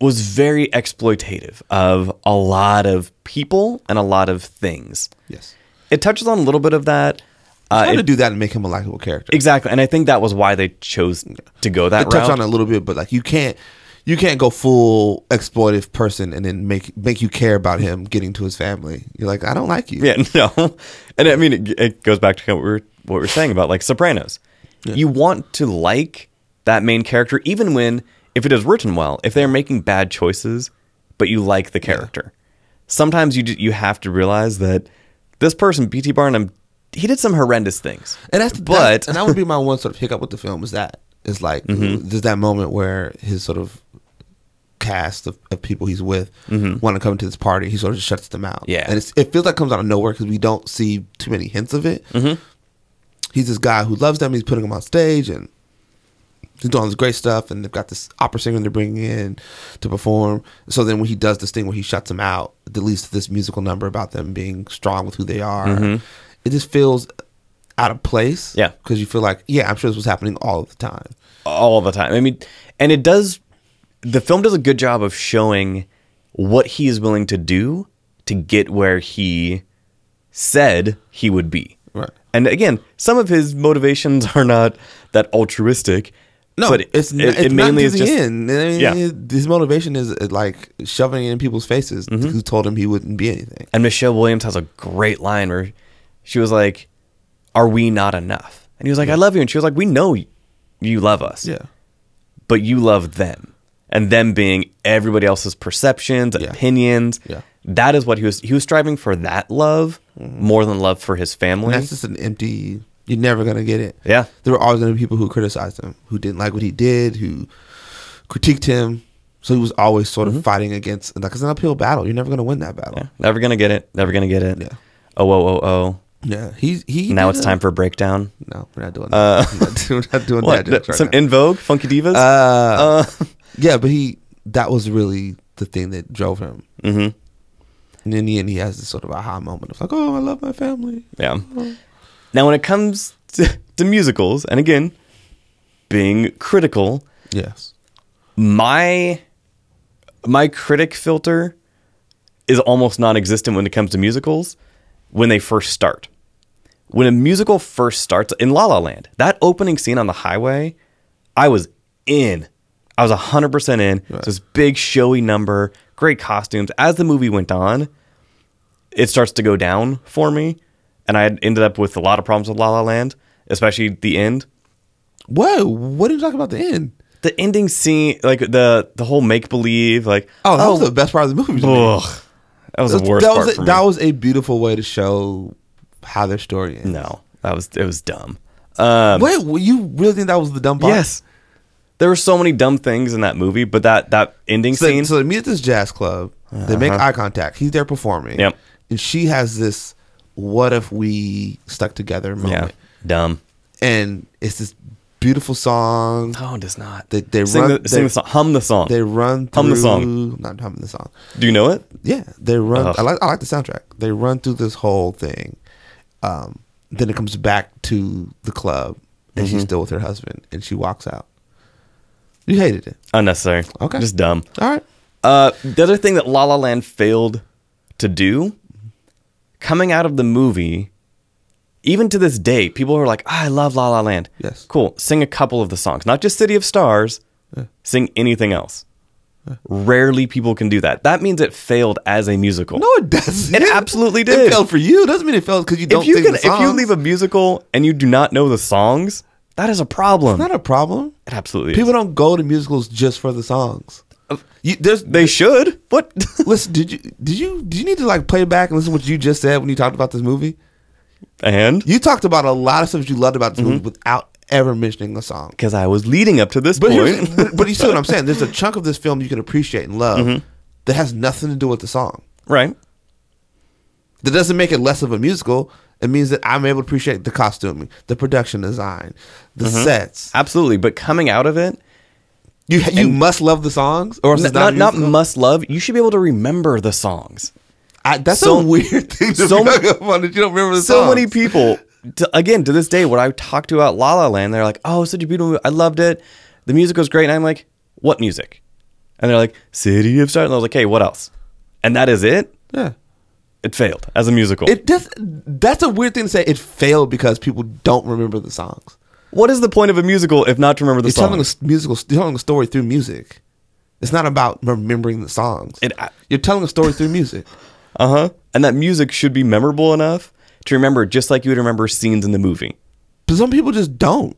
was very exploitative of a lot of people and a lot of things. Yes. It touches on a little bit of that. Uh, Trying it- to do that and make him a likable character. exactly, and I think that was why they chose to go that It touch route. on it a little bit, but like you can't you can't go full exploitive person and then make make you care about him getting to his family. You're like, I don't like you. Yeah, no. And I mean, it, it goes back to what we were, what we are saying about like Sopranos. You want to like that main character, even when, if it is written well, if they're making bad choices, but you like the character. Sometimes you you have to realize that this person, P.T. Barnum, he did some horrendous things. And that's but and that would be my one sort of hiccup with the film is that is like Mm-hmm. there's that moment where his sort of cast of, of people he's with want to come to this party. He sort of shuts them out. Mm-hmm. Yeah. and it's, it feels like it comes out of nowhere because we don't see too many hints of it. Mm-hmm. He's this guy who loves them. He's putting them on stage and. He's doing all this great stuff, and they've got this opera singer they're bringing in to perform. So then, when he does this thing where he shuts them out, it leads to this musical number about them being strong with who they are. It just feels out of place. Mm-hmm. Yeah. because you feel like, yeah, I'm sure this was happening all the time. all the time. I mean, and it does. The film does a good job of showing what he is willing to do to get where he said he would be. Right. And again, some of his motivations are not that altruistic. No, but it's it, n- it, mainly is just end. I mean, Yeah. his motivation is like shoving it in people's faces. Mm-hmm. Who told him he wouldn't be anything? And Michelle Williams has a great line where she was like, "Are we not enough?" And he was like, "I love you," and she was like, "We know you love us." Yeah, but you love them and them being everybody else's perceptions Yeah. opinions Yeah. That is what he was he was striving for that love more than love for his family that's just an empty. You're never gonna get it. Yeah. there were always gonna be people who criticized him, who didn't like what he did, who critiqued him. So he was always sort Mm-hmm. of fighting against. Like it's an uphill battle. You're never gonna win that battle. Yeah. never gonna get it never gonna get it Yeah. oh oh oh oh Yeah, he's he. now it's a- time for a breakdown No, we're not doing that. we're not doing, we're not doing what that right some now. En Vogue funky divas Uh, yeah, but he that was really the thing that drove him. Mhm. And in the end, he has this sort of aha moment of like, "Oh, I love my family." yeah now when it comes to, to musicals and again being critical Yes. my my critic filter is almost non-existent when it comes to musicals when they first start. When a musical first starts in La La Land, that opening scene on the highway, I was in. I was 100% in. It's this big showy number, great costumes. As the movie went on, it starts to go down for me, and I had ended up with a lot of problems with La La Land, especially the end Whoa! What are you talking about? The end? the ending scene, like the the whole make believe, like Oh, that was the best part of the movie. ugh, that was the worst that part was for a, that was a beautiful way to show how their story ends. no, that was it was dumb. Um, Wait, you really think that was the dumb part? yes, there were so many dumb things in that movie, but that that ending So, scene, so they meet at this jazz club. They make eye contact. He's there performing. Uh-huh. Yep. And she has this "What if we stuck together" yeah, moment, dumb. and it's this beautiful song. No, it does not. They- they sing, run- the, sing the song, hum the song. They run through Hum the song. Not humming the song. Do you know it? Yeah, they run. I like. I like the soundtrack. They run through this whole thing. Um, then it comes back to the club, and Mm-hmm. she's still with her husband, and she walks out. You hated it. Unnecessary. Okay. just dumb. All right. Uh, the other thing that La La Land failed to do, coming out of the movie, even to this day, people are like, "Ah, I love La La Land. Yes. Cool. Sing a couple of the songs, not just City of Stars. Sing anything else. Rarely people can do that. That means it failed as a musical. No, it doesn't. It absolutely did. It failed for you. It Doesn't mean it failed because you don't if you can, if you leave a musical and you do not know the songs, that is a problem. It's not a problem. it absolutely People is. don't go to musicals just for the songs. You, They should. What? listen. Did you did you did you need to like play back and listen to what you just said when you talked about this movie? and You talked about a lot of stuff you loved about this Mm-hmm. movie without ever mentioning a song. because I was leading up to this But point. but, but you see what I'm saying? There's a chunk of this film you can appreciate and love Mm-hmm. that has nothing to do with the song. right. That doesn't make it less of a musical. It means that I'm able to appreciate the costuming, the production design, the Mm-hmm. sets. Absolutely. But coming out of it, You you must love the songs, or n- it's not not musical? must love. You should be able to remember the songs. I, that's so- a weird thing to so many- on that you don't remember the so songs. many people to, again to this day when i talk to about la la land they're like oh such a beautiful movie. i loved it the music was great and i'm like what music and they're like city of stars and i was like hey what else and that is it Yeah. It failed as a musical It does. That's a weird thing to say. It failed because people don't remember the songs. what is the point of a musical if not to remember the You're telling a songs musical, you're telling a story through music. It's not about remembering the songs. It- you're telling a story through music. uh-huh and that music should be memorable enough to remember just like you would remember scenes in the movie But some people just don't.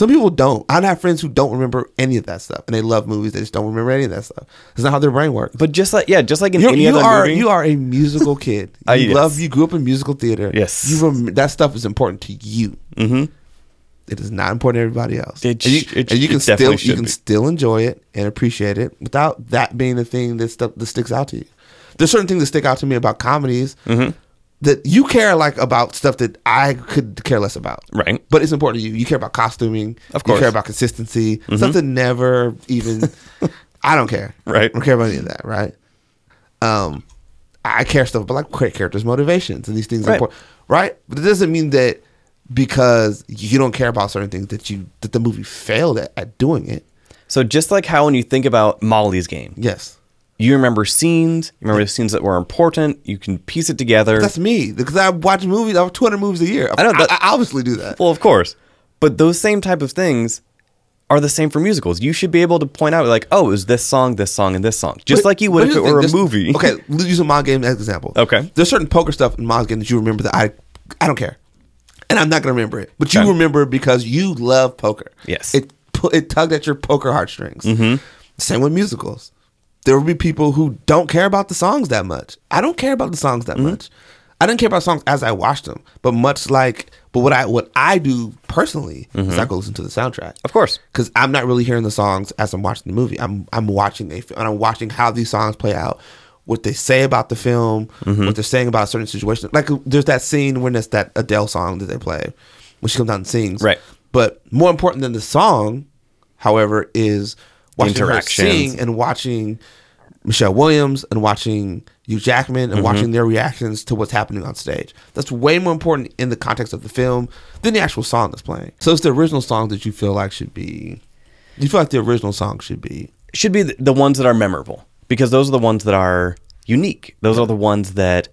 Some people don't. I have friends who don't remember any of that stuff, and they love movies. They just don't remember any of that stuff. It's not how their brain works. but just like yeah just like in You're, any you other are movie you are a musical kid. You Ah, yes. love. You grew up in musical theater. Yes. You rem- that stuff is important to you. mm-hmm. It is not important to everybody else. It and you, it- and you can still you can be. still enjoy it and appreciate it without that being the thing that stuff that sticks out to you. There's certain things that stick out to me about comedies Mm-hmm. That you care like about stuff that I could care less about. Right. But it's important to you. You care about costuming. Of course. You care about consistency. Stuff that never even. I don't care. Right. I don't care about any of that. Right. Um, I care stuff about like great characters' motivations and these things are Right. important. Right. But it doesn't mean that because you don't care about certain things that you that the movie failed at, at doing it. so just like how when you think about molly's game Yes. You remember scenes you remember the scenes that were important you can piece it together That's me because I watch movies. I watch 200 movies a year. I know that- I, I obviously do that. well of course but those same type of things are the same for musicals you should be able to point out like oh it was this song this song and this song just But- like you would if it were a movie Okay, l- using my game as an example. Okay. There's certain poker stuff in my game that you remember that I I don't care. And I'm not gonna remember it. But you Okay. remember it because you love poker. Yes. It it tugged at your poker heartstrings. Mm-hmm. Same with musicals. There will be people who don't care about the songs that much. I don't care about the songs Mm-hmm. that much. I didn't care about songs as I watched them, but much like, but what I what I do personally is I go listen to the soundtrack. Mm-hmm. of course because I'm not really hearing the songs as I'm watching the movie. I'm I'm watching a and I'm watching how these songs play out, what they say about the film, Mm-hmm. what they're saying about a certain situation. Like there's that scene when there's that Adele song that they play when she comes out and sings. Right. But more important than the song, however, is watching her interactions. sing and watching Michelle Williams and watching Hugh Jackman and Mm-hmm. watching their reactions to what's happening on stage. That's way more important in the context of the film than the actual song that's playing. So it's the original song that you feel like should be. You feel like the original song should be. should be the ones that are memorable because those are the ones that are unique. Those are the ones that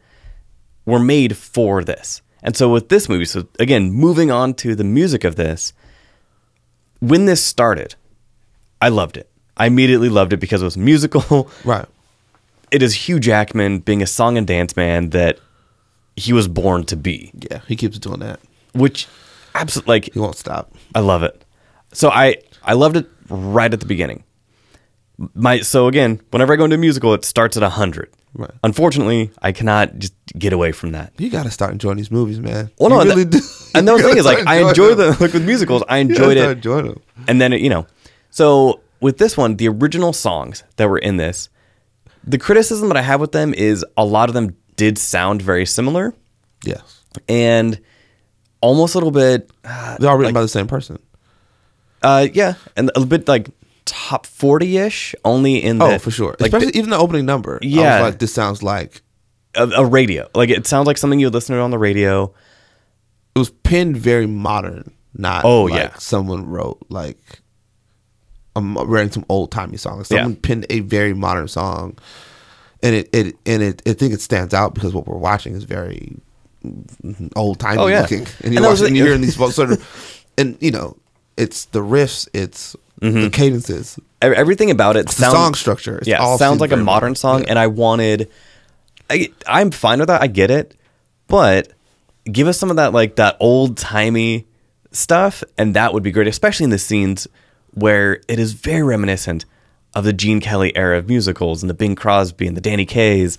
were made for this. And so with this movie, so again, moving on to the music of this, when this started, I loved it. I immediately loved it because it was musical. Right. It is Hugh Jackman being a song and dance man that he was born to be, Yeah, he keeps doing that. which absolutely like He won't stop. I love it. So I I loved it right at the beginning. My so again, whenever I go into a musical, it starts at hundred. Right. Unfortunately, I cannot just get away from that. You got to start enjoying these movies, man. Well, no, you really the- do. And the thing is, like, I enjoy them. the like with musicals. I enjoyed it, enjoying them. and then you know, so with this one, the original songs that were in this, the criticism that I have with them is a lot of them did sound very similar, Yes, and almost a little bit, they're all written by the same person. uh, yeah, and a little bit like top forty ish, only in the Oh, that- for sure. like Especially even the opening number. I Yeah. was like, this sounds like a, a radio. Like it sounds like something you would listen to on the radio. it was penned very modern, not Oh, like yeah. someone wrote like I'm writing some old timey songs. Like Yeah. someone penned a very modern song, and it it and it I think it stands out because what we're watching is very old timey Oh, yeah. looking, and And you're, was watching, it. you're hearing these folks sort of, and you know, it's the riffs, it's Mm-hmm. the cadences, Everything about it the sounds song structure. It's yeah, sounds like a modern song, Yeah. and I wanted. I, I'm fine with that. I get it, but give us some of that like that old timey stuff, and that would be great, especially in the scenes where it is very reminiscent of the Gene Kelly era of musicals and the Bing Crosby and the Danny Kayes.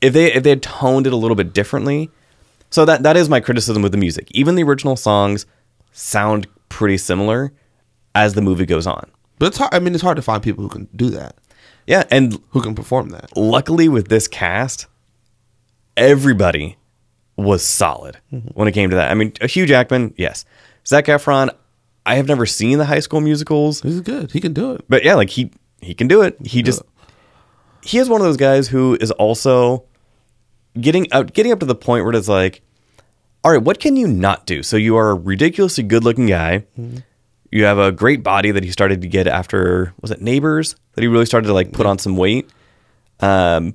If they if they had toned it a little bit differently, so that that is my criticism with the music. Even the original songs sound pretty similar as the movie goes on. But it's hard. I mean, it's hard to find people who can do that, Yeah, and who can perform that. luckily with this cast, everybody was solid mm-hmm. when it came to that. I mean, a Hugh Jackman, yes. Zac Efron, I have never seen the High School Musicals, He's good. He can do it. but yeah, like he he can do it. He just he is one of those guys who is also getting out getting up to the point where it's like, all right, what can you not do? So you are a ridiculously good looking guy. You have a great body that he started to get after was it Neighbors that he really started to like put on some weight. Um,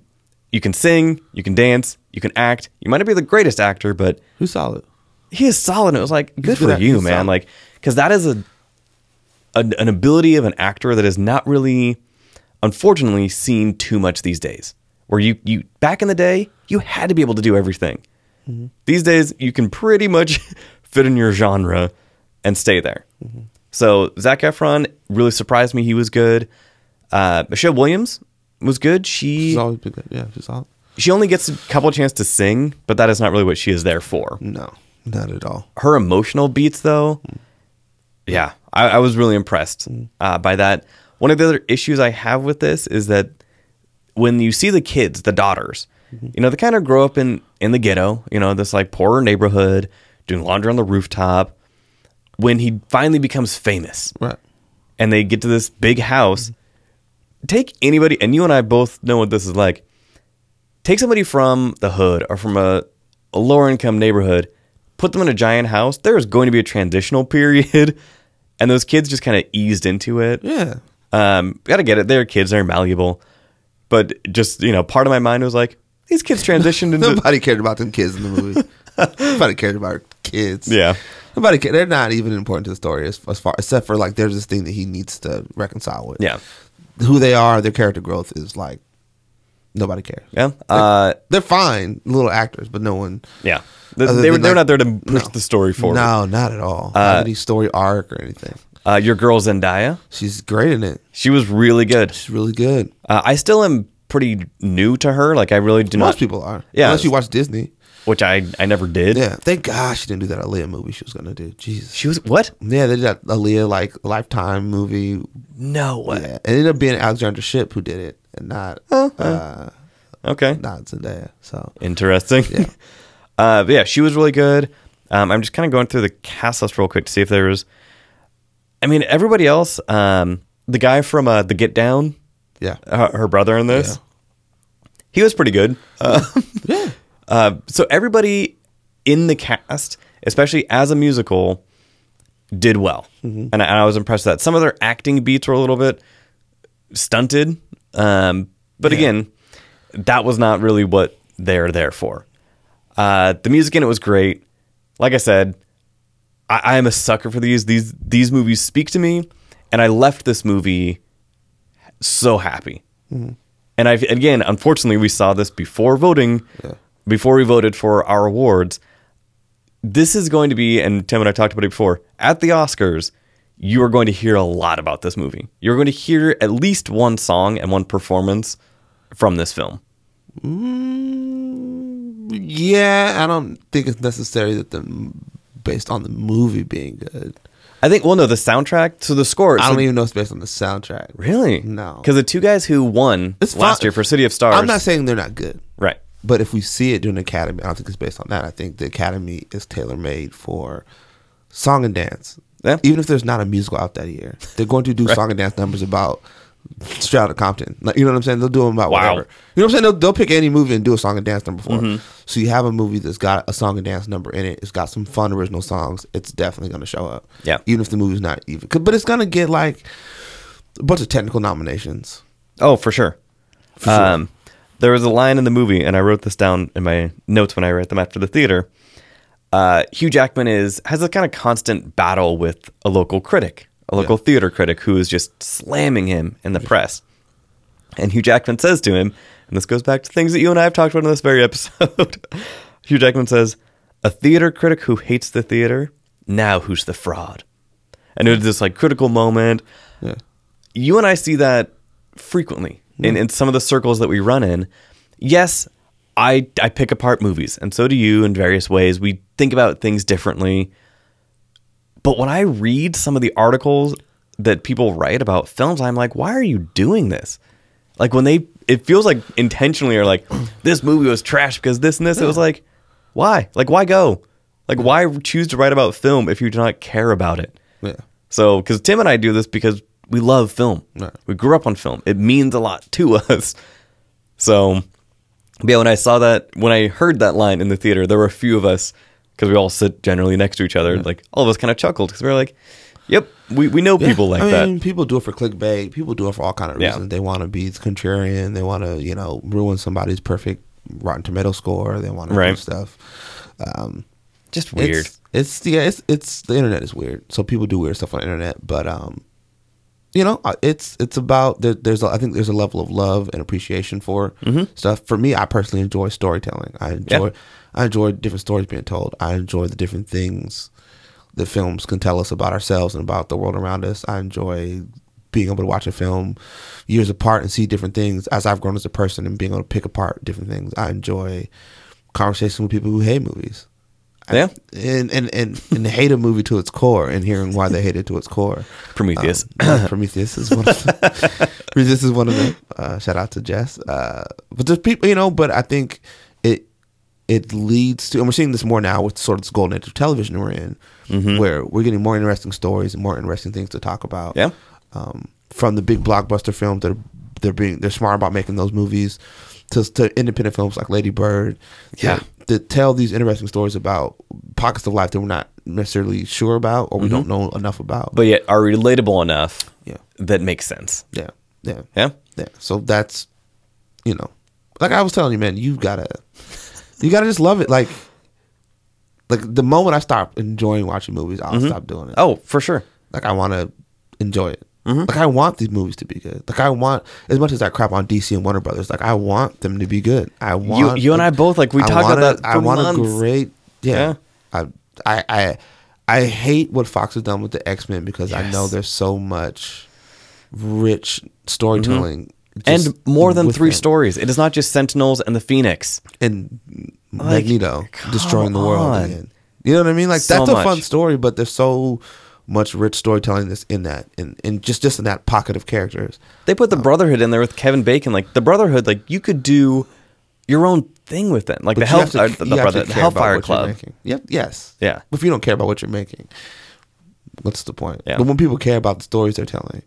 you can sing, you can dance, you can act. You might not be the greatest actor, but Who's solid? He is solid. And it was like good good for you, man. solid. Like because that is a, a an ability of an actor that is not really, unfortunately, seen too much these days. Where you you back in the day, you had to be able to do everything. Mm-hmm. These days, you can pretty much fit in your genre and stay there. Mm-hmm. So Zac Efron really surprised me. He was good. Uh, Michelle Williams was good. She She's always been good. Yeah, she's solid. she only gets a couple of chance to sing, but that is not really what she is there for No, not at all. her emotional beats though yeah i, I was really impressed mm. uh, by that. One of the other issues i have with this is that when you see the kids the daughters mm-hmm. you know they kind of grow up in in the ghetto you know this like poorer neighborhood doing laundry on the rooftop. When he finally becomes famous Right. and they get to this big house mm-hmm. take anybody and you and i both know what this is like. Take somebody from the hood or from a, a lower income neighborhood put them in a giant house there's going to be a transitional period and those kids just kind of eased into it Yeah. um gotta get it they're kids they're malleable but just you know part of my mind was like these kids transitioned into Nobody cared about them kids in the movie. Nobody cared about kids. yeah Nobody cared. They're not even important to the story as, as far except for like there's this thing that he needs to reconcile with. yeah Who they are, their character growth is like nobody cares. yeah uh They're fine little actors, but no one. yeah they, Other they they're like- not there to push no. the story forward No, not at all. Not any story arc or anything. uh your girl zendaya She's great in it. she was really good She's really good. Uh, I still am pretty new to her. Like I really do Most not, Most people are. Yeah. Unless you watch Disney. which I I never did. Yeah. Thank God she didn't do that Aaliyah movie she was gonna do. Jesus. She was what? Yeah, they did that Aaliyah like Lifetime movie. No way. Yeah. It ended up being Alexandra Shipp who did it, and not uh, Okay, not Zendaya. So interesting. uh, but yeah, she was really good. Um, I'm just kind of going through the cast list real quick to see if there was. I mean, everybody else. Um, the guy from uh, the Get Down, yeah, her, her brother in this, he was pretty good. Uh, yeah. Uh, so everybody in the cast, especially as a musical, did well, and, I, and I was impressed with that. Some of their acting beats were a little bit stunted, um, but again, that was not really what they're there for. Uh, the music in it was great. Like I said, I, I am a sucker for these. These these movies speak to me, and I left this movie so happy. And I again, unfortunately, we saw this before voting, before we voted for our awards. This is going to be, and Tim and I talked about it before, at the Oscars, you are going to hear a lot about this movie. You're going to hear at least one song and one performance from this film. Yeah, I don't think it's necessary that the based on the movie being good. I think. Well, no, the soundtrack. So the score. I don't even know it's based on the soundtrack. really. No. because the two guys who won It's last year for City of Stars. I'm not saying they're not good, right. but if we see it during the Academy, I don't think it's based on that. I think the Academy is tailor made for song and dance. Yeah. Even if there's not a musical out that year, they're going to do song and dance numbers about straight out of Compton. Like you know what I'm saying? They'll do them about Wow. Mm-hmm. whatever. You know what I'm saying? They'll, they'll pick any movie and do a song and dance number for. it. So you have a movie that's got a song and dance number in it. It's got some fun original songs. It's definitely going to show up. Yeah. Even if the movie's not even. but it's going to get like a bunch of technical nominations. Oh, for sure. sure. Um, there was a line in the movie, and I wrote this down in my notes when I read them after the theater. Uh, Hugh Jackman is has a kind of constant battle with a local critic, a local Yeah. theater critic who is just slamming him in the press. And Hugh Jackman says to him, and this goes back to things that you and I have talked about in this very episode. Hugh Jackman says, "A theater critic who hates the theater. Now who's the fraud?" And it was this like critical moment. Yeah. You and I see that frequently in, in some of the circles that we run in. Yes, I I pick apart movies, and so do you in various ways. We think about things differently. But when I read some of the articles that people write about films, I'm like, why are you doing this? Like when they, it feels like intentionally are like, this movie was trash because this and this. It was like, why? Like why go? Like why choose to write about film if you do not care about it? Yeah. So, because Tim and I do this because we love film. Right. We grew up on film. It means a lot to us. So, yeah, when I saw that, when I heard that line in the theater, there were a few of us because we all sit generally next to each other. Like all of us kind of chuckled because we were like, "Yep, we, we know people like I that." people do it for clickbait. People do it for all kind of Yeah. reasons. They want to be contrarian. They want to, you know, ruin somebody's perfect Rotten Tomato score. They want to do stuff. Um, Just weird. It's, it's yeah. It's it's the internet is weird. So people do weird stuff on the internet. But um, you know, it's it's about there, there's a, I think there's a level of love and appreciation for stuff. For me, I personally enjoy storytelling. I enjoy Yeah. I enjoy different stories being told. I enjoy the different things that films can tell us about ourselves and about the world around us. I enjoy being able to watch a film years apart and see different things as I've grown as a person and being able to pick apart different things. I enjoy conversation with people who hate movies. I- Yeah. and, and and and hate a movie to its core and hearing why they hate it to its core. Prometheus. Um, Prometheus is one of them. Prometheus is one of them. Uh, shout out to Jess. Uh, but there's people, you know. But I think it leads to, and we're seeing this more now with sort of this golden age of television we're in, Mm-hmm. where we're getting more interesting stories and more interesting things to talk about. Yeah. Um, from the big blockbuster films that are they're being they're smart about making those movies to, to independent films like Lady Bird. Yeah. that, tell these interesting stories about pockets of life that we're not necessarily sure about or we don't know enough about. Mm-hmm. but yet are relatable enough Yeah. that makes sense. yeah, yeah, Yeah. yeah. So that's you know, like I was telling you, man, you've gotta you gotta just love it. Like like the moment I stop enjoying watching movies, I'll stop doing it. Oh, for sure. Like I want to enjoy it. Mm-hmm. Like I want these movies to be good. Like I want as much as I crap on DC and Warner Brothers. Like I want them to be good. I want you and I both like we I talked about that. I want months. a great yeah. Yeah. I I I I hate what Fox has done with the X Men because I know there's so much rich storytelling and more than three them. stories. It is not just Sentinels and the Phoenix. and Magneto destroying the world again. You know what I mean? Like So that's a fun story, but there's so much rich storytelling that's in that, in, in just just in that pocket of characters. They put the Brotherhood in there with Kevin Bacon. Like the Brotherhood, like you could do your own thing with it. Like the Hell, to- uh, you the, brother, the Hellfire Club. Yep. Yes. Yeah. If you don't care about what you're making, what's the point? Yeah. But when people care about the stories they're telling,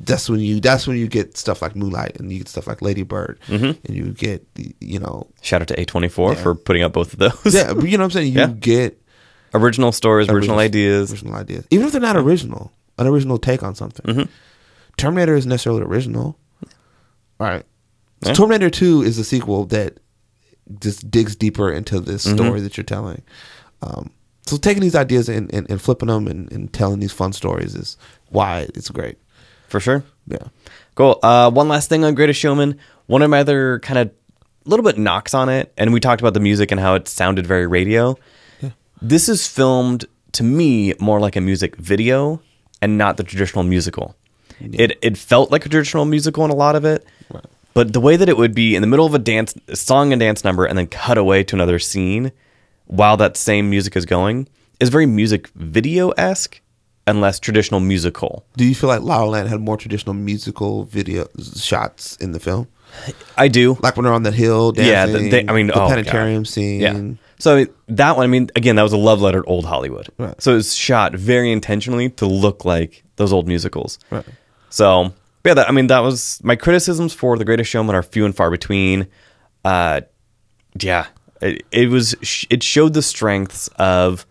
that's when you that's when you get stuff like Moonlight and you get stuff like Lady Bird Mm-hmm. and you get you know Shout out to A24 Yeah. for putting out both of those. yeah but you know what I'm saying you Yeah. get original stories, original, ideas. original ideas even if they're not original an original take on something Mm-hmm. Terminator is necessarily original all right So Terminator 2 is a sequel that just digs deeper into this Mm-hmm. story that you're telling um, so taking these ideas and, and, and flipping them and, and telling these fun stories is why it's great For sure. yeah Cool. Uh, one last thing on Greatest Showman. One of my other kind of little bit knocks on it, and we talked about the music and how it sounded very radio. This is filmed to me more like a music video and not the traditional musical. It it felt like a traditional musical in a lot of it, but the way that it would be in the middle of a dance a song and dance number and then cut away to another scene while that same music is going is very music video esque and less traditional musical. do you feel like La La Land had more traditional musical video shots in the film I do. like when they're on that hill Yeah, dancing, the- they- I mean, the oh, planetarium God. scene Yeah. So that one, I mean, again, that was a love letter to old Hollywood. Right. So it was shot very intentionally to look like those old musicals. Right. So yeah, that, I mean, that was my criticisms for The Greatest Showman are few and far between. Uh, yeah, it, it was it showed the strengths of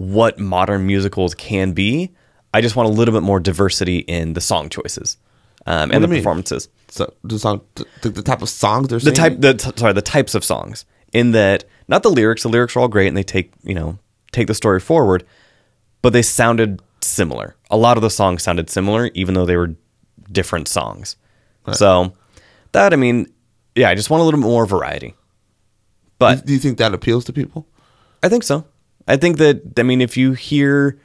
what modern musicals can be. I just want a little bit more diversity in the song choices. um, and the performances. So the song, the, the type of songs they're The singing. type, the sorry, the types of songs. In that, not the lyrics. The lyrics are all great, and they take you know take the story forward, but they sounded similar. A lot of the songs sounded similar, even though they were different songs. So that I mean, yeah, I just want a little bit more variety. But do you think that appeals to people? I think so. I think that I mean, if you hear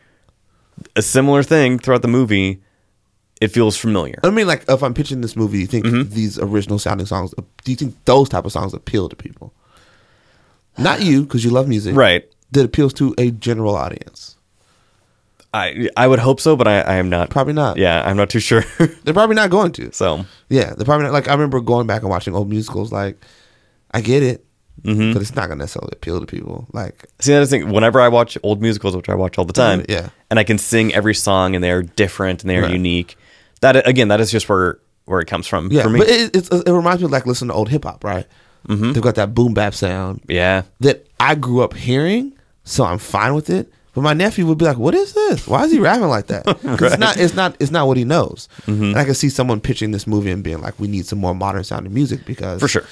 a similar thing throughout the movie, it feels familiar. I mean, like if I'm pitching this movie, you think Mm-hmm. these original sounding songs? Do you think those type of songs appeal to people? Not you, because you love music, Right. That appeals to a general audience. I I would hope so, but I, I am not. Probably not. Yeah, I'm not too sure. They're probably not going to. so Yeah, they're probably not. Like I remember going back and watching old musicals. Like, I get it, Mm-hmm. but it's not gonna necessarily appeal to people. Like, see that is the thing. Whenever I watch old musicals, which I watch all the time, Yeah. and I can sing every song, and they are different and they are Right. unique. That again, that is just where where it comes from yeah, for me. but it, it's, it reminds me of like listening to old hip hop, right? Mm-hmm. They've got that boom bap sound yeah, that I grew up hearing, so I'm fine with it. But my nephew would be like, "What is this? Why is he rapping like that?" 'Cause It's not. It's not. It's not what he knows. Mm-hmm. And I can see someone pitching this movie and being like, "We need some more modern sounding music because for sure.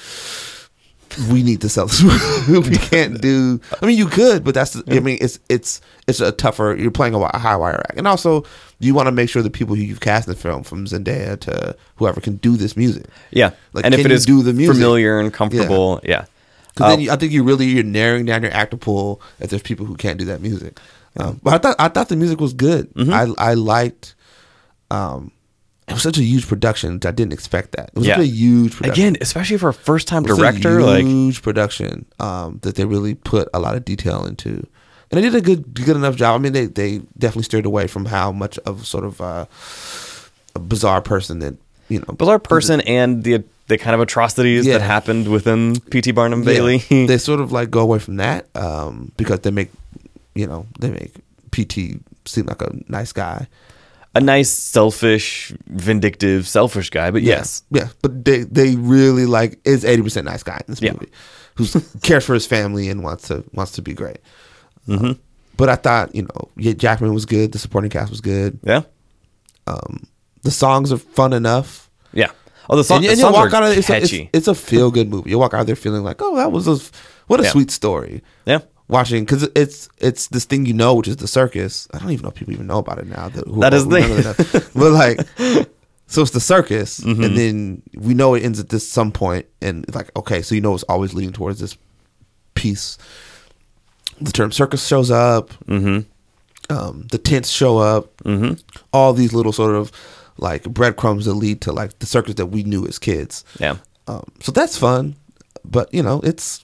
We need to sell this. movie. we can't do. I mean, you could, but that's. The, I mean, it's it's it's a tougher. You're playing a, high wire act, and also you want to make sure the people who you've cast in the film, from Zendaya to whoever, can do this music. Yeah, Like, and if it is do the music? familiar and comfortable, yeah. Because Uh, then you, I think you really you're narrowing down your actor pool if there's people who can't do that music. Um, but I thought I thought the music was good. Mm-hmm. I I liked. Um, it was such a huge production. that I didn't expect that. It was Yeah. such a huge production. Again, especially for a first time was a director, like huge production um, that they really put a lot of detail into, and they did a good good enough job. I mean, they they definitely steered away from how much of sort of uh, a bizarre person that you know bizarre person and the the kind of atrocities Yeah. that happened within P.T. Barnum Yeah. Bailey. they sort of like go away from that um, because they make you know they make PT seem like a nice guy. A nice, selfish, vindictive, selfish guy, but yes, yeah, but they they really like is eighty percent nice guy in this Yeah. movie, who cares for his family and wants to wants to be great. Mm-hmm. Um, but I thought you know yeah, Jackman was good. The supporting cast was good. yeah, The songs are fun enough. yeah. Oh, the, song, and, the and songs walk are out of it, it's a, it's, catchy. it's a feel good movie. You walk out there feeling like, oh, that was a what a Yeah. sweet story. yeah, watching because it's it's this thing you know, which is the circus. I don't even know if people even know about it now. That, who That is the- that. but like, so it's the circus, Mm-hmm. and then we know it ends at this some point, and it's like okay, so you know it's always leading towards this piece. The term circus shows up. Mm-hmm. Um, the tents show up. Mm-hmm. All these little sort of like breadcrumbs that lead to like the circus that we knew as kids. yeah. Um, so that's fun, but you know, it's.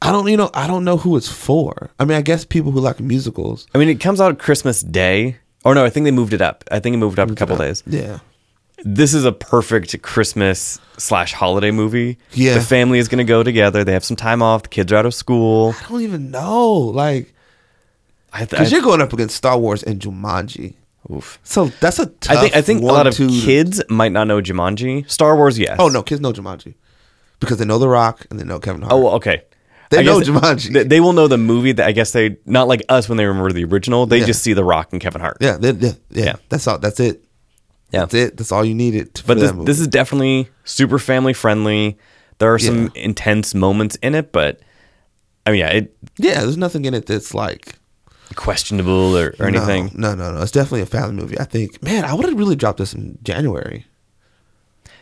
I don't, you know, I don't know who it's for. I mean, I guess people who like musicals. I mean, it comes out Christmas Day. Or no, I think they moved it up. I think it moved up a couple days. Yeah, This is a perfect Christmas slash holiday movie. Yeah. the family is going to go together. They have some time off. The kids are out of school. I don't even know, like, I, th- because you're going up against Star Wars and Jumanji. oof. So that's a tough. I think I think a lot of two- kids might not know Jumanji. Star Wars, yes. Oh no, kids know Jumanji because they know The Rock and they know Kevin Hart. Oh, okay. They I know guess Jumanji. They, they will know the movie that I guess they not like us when they remember the original. They Yeah. just see The Rock and Kevin Hart. yeah, they, yeah, yeah, Yeah. That's all. That's it. Yeah. That's it. That's all you needed. For But this, that movie. this is definitely super family friendly. There are some intense moments in it, but I mean, yeah, it yeah. There's nothing in it that's like questionable or, or anything. No, no, no, no. It's definitely a family movie. I think. Man, I would have really dropped this in January.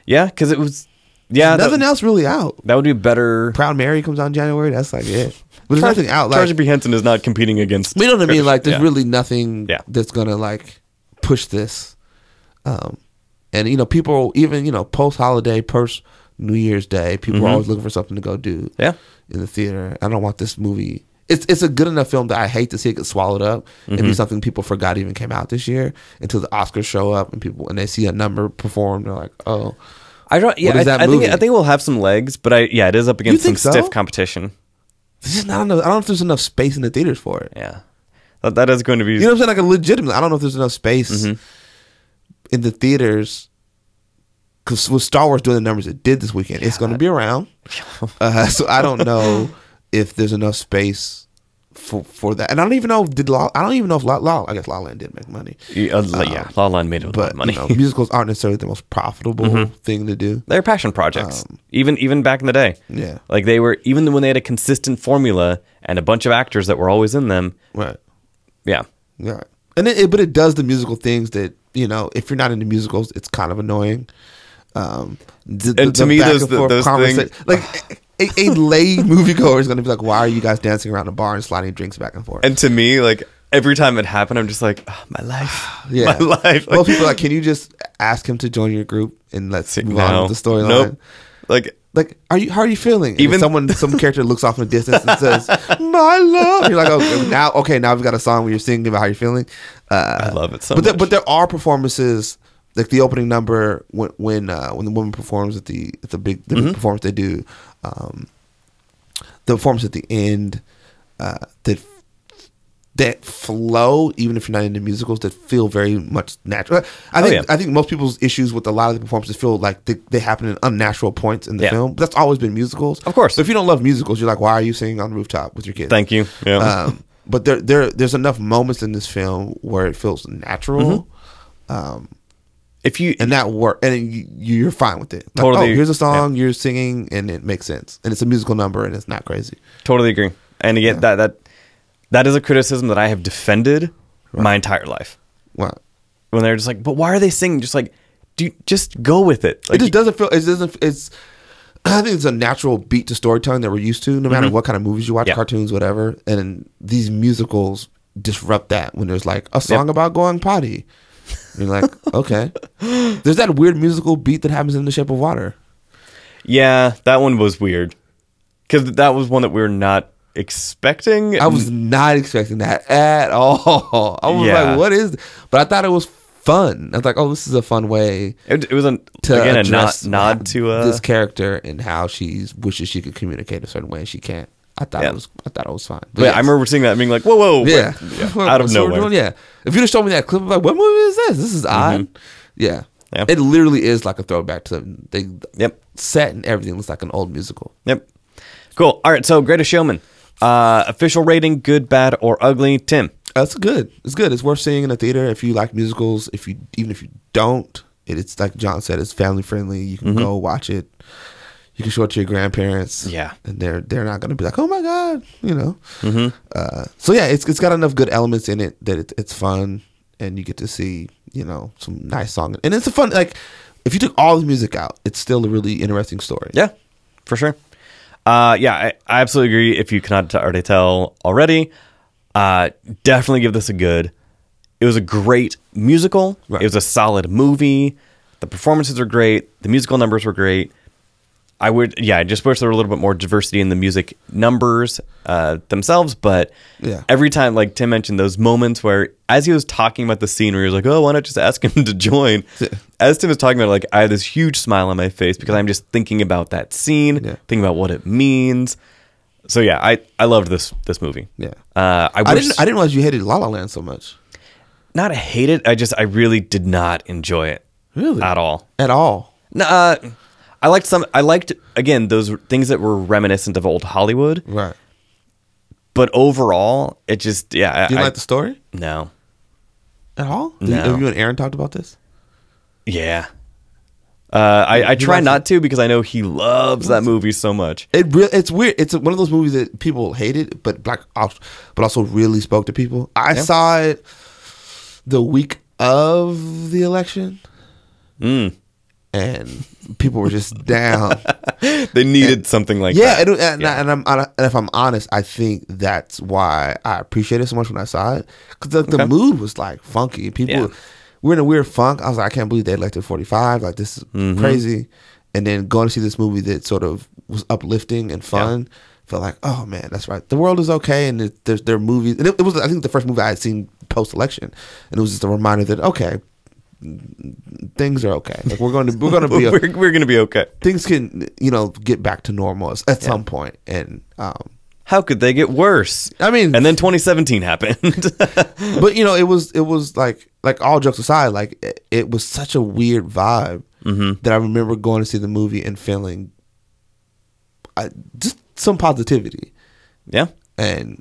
Yeah, because it was. Yeah, nothing that, else really out. that would be better. Proud Mary comes out in January. That's like it. But there's nothing out. Like Taraji P Henson is not competing against. we know what I mean. Like there's Yeah. really nothing Yeah. that's gonna like push this. Um, and you know, people even you know post holiday, post New Year's Day, people are always looking for something to go do. Mm-hmm. Yeah. in the theater. I don't want this movie. It's it's a good enough film that I hate to see it get swallowed up and Mm-hmm. be something people forgot even came out this year until the Oscars show up and people and they see a number performed. They're like, oh, I don't. Yeah, is I, I think? I think we'll have some legs, but I yeah, it is up against some so? stiff competition. there's just not enough. I don't know if there's enough space in the theaters for it. Yeah, that, that is going to be. You know what I'm saying? Like a legitimate. I don't know if there's enough space Mm-hmm. in the theaters. Because with Star Wars doing the numbers it did this weekend, it's going to be around. Uh, so I don't know if there's enough space for for that. And I don't even know did La, I don't even know if La, La I guess La La Land did make money. Yeah, uh, yeah, La La Land made a lot But of money. you know, musicals aren't necessarily the most profitable Mm-hmm. thing to do. They're passion projects. even even back in the day. Yeah. Like they were even when they had a consistent formula and a bunch of actors that were always in them. Right. Yeah. Yeah. And it, it- but it does the musical things that you know. If you're not into musicals, it's kind of annoying. Um, the, And to me, those- those things- like a, a lay moviegoer is going to be like, "Why are you guys dancing around a bar and sliding drinks back and forth?" And to me, like every time it happened, I'm just like, "Ah, my life. yeah, My life. Most people are like, "Can you just ask him to join your group and let's move on with the storyline?" Nope. Like Like, are you? How are you feeling? And Even- someone, some character looks off in the distance and says, "My love." You're like, "Oh, now, okay, now we've got a song where you're singing about how you're feeling." Uh, I love it so but there, but there are performances like the opening number when when uh, when the woman performs at the at the big the Mm-hmm. big performance they do, um, the performance at the end uh, that that flow even if you're not into musicals that feel very much natural. I Oh, think yeah. I think most people's issues with a lot of the performances feel like they, they happen in unnatural points in the Yeah. film. That's always been musicals, Of course. But if you don't love musicals, you're like, why are you singing on the rooftop with your kids? thank you. Yeah. Um, but there, there, there's enough moments in this film where it feels natural, Mm-hmm. If you and that work, and you, you're fine with it. Like, Totally. oh, here's a song you're singing, and it makes sense, and it's a musical number, and it's not crazy. totally agree. And again, that that that is a criticism that I have defended my entire life. Well, When they're just like, but why are they singing? Just like, do just go with it. Like, it just doesn't feel. It doesn't. It's. I think it's a natural beat to storytelling that we're used to, no matter what kind of movies you watch, Mm-hmm. Yeah. cartoons, whatever. And these musicals disrupt that when there's like a song about going potty. You're like, okay. There's that weird musical beat that happens in The Shape of Water. yeah, that one was weird because that was one that we were not expecting. I was not expecting that at all. I was Yeah. like, what is? But I thought it was fun. I was like, oh, this is a fun way It, it was a, to again a nod, nod to uh, this character and how she wishes she could communicate a certain way and she can't. I thought Yeah. it was. I thought it was fine. But yeah, I remember seeing that and being like, whoa, whoa. Yeah, Yeah, out of So nowhere. doing- yeah, if you'd have shown me that clip, I'm like, what movie is this? This is odd. Yeah. Mm-hmm. Yeah. it literally is like a throwback to the Yep. set and everything looks like an old musical. Yep. Cool. All right. So, Greatest Showman. Uh, official rating: good, bad, or ugly. Tim. That's good. It's good. It's worth seeing in a theater if you like musicals. If you even if you don't, it, it's like John said, it's family friendly. You can go watch it. You can show it to your grandparents. Mm-hmm. Yeah. and they're they're not going to be like, oh my god, you know. Uh, so yeah, it's it's got enough good elements in it that it, it's fun, and you get to see you know some nice song, and it's a fun like. If you took all the music out, it's still a really interesting story. Yeah, for sure. Uh, yeah, I, I absolutely agree. If you cannot already tell already, uh, definitely give this a good. It was a great musical. Right. It was a solid movie. The performances are great. The musical numbers were great. I would, yeah, I just wish there were a little bit more diversity in the music numbers uh, themselves. But Yeah. every time, like Tim mentioned, those moments where, as he was talking about the scene, where he was like, "Oh, why not just ask him to join?" As Tim was talking about, it, like I had this huge smile on my face because I'm just thinking about that scene, Yeah. thinking about what it means. So yeah, I I loved this this movie. Yeah. uh, I, I wish, didn't I didn't realize you hated La La Land so much. not hate it. I just I really did not enjoy it Really? at all. At all. No, uh, I liked some. I liked again those things that were reminiscent of old Hollywood. Right. But overall, it just yeah. Do you I, like the story no? at all? No. You, have you and Aaron talked about this? Yeah. Uh, I, I try not to because I know he loves that movie so much. It re- it's weird. It's one of those movies that people hated, but black, but also really spoke to people. I Yeah. saw it the week of the election, Mm. and people were just down. They needed something like yeah, that. and, and, and I'm and if I'm honest, I think that's why I appreciate it so much when I saw it because the, the mood was like funky. People Yeah. we're in a weird funk. I was like, I can't believe they elected 45. Like this is Mm-hmm. crazy. And then going to see this movie that sort of was uplifting and fun. Felt like, oh man, that's right. The world is okay, and it, there's there are movies. And it, it was, I think, the first movie I had seen post election, and it was just a reminder that okay, things are okay. Like we're going to we're going to be we're, we're gonna be okay. things can you know get back to normal at at some point. And um, How could they get worse? I mean, And then 2017 happened. but you know, it was it was like like all jokes aside, like it, it was such a weird vibe Mm-hmm. that I remember going to see the movie and feeling uh, just some positivity, yeah. and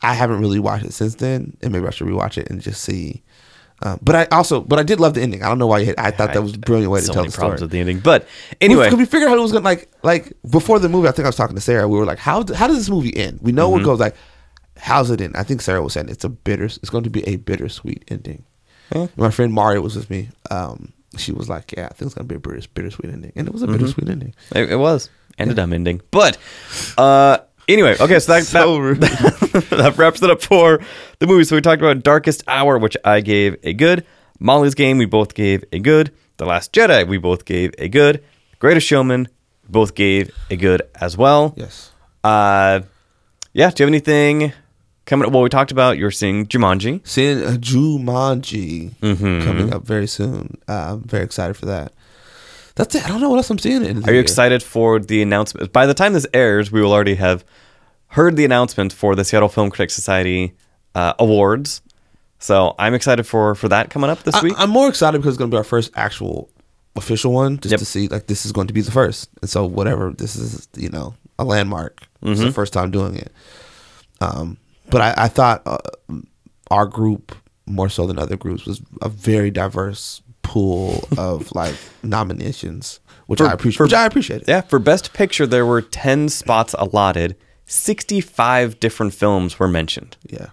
I haven't really watched it since then, and maybe I should rewatch it and just see. Um, but I also, but I did love the ending. I don't know why you hate. I thought that was a brilliant way to so tell many the story. problems with the ending. But anyway, Because we figured out it was gonna like like before the movie. I think I was talking to Sarah. We were like, how how does this movie end? We know Mm-hmm. what goes like. How's it end? I think Sarah was saying it's a bitter. It's going to be a bittersweet ending. Yeah. My friend Mario was with me. Um, she was like, "Yeah, I think it's going to be a bitter, bittersweet ending," and it was a Mm-hmm. bittersweet ending. It, it was and a dumb ending. But uh, anyway, okay, so that So that, that wraps it up for the movie. So we talked about Darkest Hour, which I gave a good. Molly's Game, we both gave a good. The Last Jedi, we both gave a good. Greatest Showman, both gave a good as well. Yes. Uh, yeah. Do you have anything coming? Up? Well, we talked about you're seeing Jumanji. Seeing a Jumanji Mm-hmm. coming up very soon. Uh, I'm very excited for that. That's it. I don't know what else I'm seeing. in the Are you year. excited for the announcement? By the time this airs, we will already have heard the announcement for the Seattle Film Critics Society uh, awards. So I'm excited for for that coming up this I, week. I'm more excited because it's going to be our first actual official one, just Yep. to see like this is going to be the first, and so whatever this is, you know, a landmark. It's Mm-hmm. the first time doing it. Um, but I, I thought uh, our group more so than other groups was a very diverse pool of like nominations, which For- I appreciate. for- which I appreciate. yeah, for Best Picture, there were 10 spots allotted. 65 different films were mentioned. Yeah,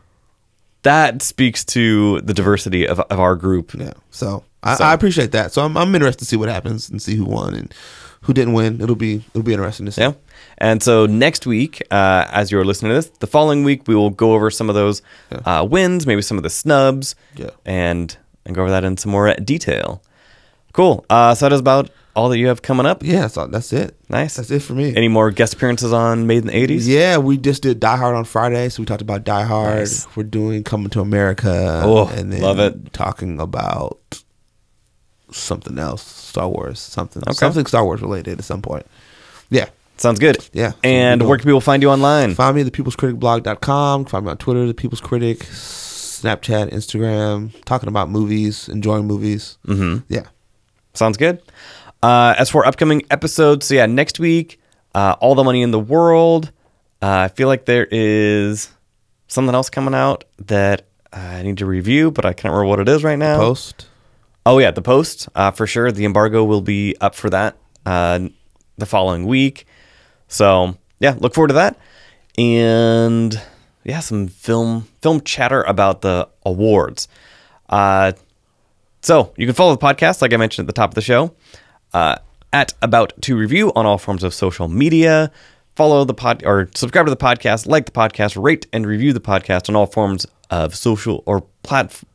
That speaks to the diversity of, of our group. yeah. So I, So- I appreciate that. So I'm, I'm interested to see what happens and see who won and who didn't win. It'll be it'll be interesting to see. Yeah. And so next week, uh, as you're listening to this, the following week we will go over some of those uh, wins, maybe some of the snubs, Yeah. and and go over that in some more detail. Cool. Uh, so that is about all that you have coming up. Yeah, so that's it. Nice. That's it for me. Any more guest appearances on Made in the 80s? Yeah, we just did Die Hard on Friday, so we talked about Die Hard. Nice. We're doing Coming to America. Oh, and then love it. Talking about something else, Star Wars, something, Okay. something Star Wars related at some point. Yeah, Sounds good. Yeah. And where can people find you online? find me at thepeoplescriticblog.com. Find me on Twitter, The People's Critic, Snapchat, Instagram. Talking about movies, enjoying movies. Mm-hmm. Yeah, Sounds good. Uh, as for upcoming episodes, so yeah, next week, uh, All the Money in the World. Uh, I feel like there is something else coming out that I need to review, but I can't remember what it is right now. post. Oh yeah, the post uh, for sure. The embargo will be up for that uh, the following week. So yeah, look forward to that. And yeah, some film film chatter about the awards. Uh, so you can follow the podcast, like I mentioned at the top of the show, uh, at About to Review on all forms of social media. Follow the pod or subscribe to the podcast, like the podcast, rate and review the podcast on all forms of social or platform.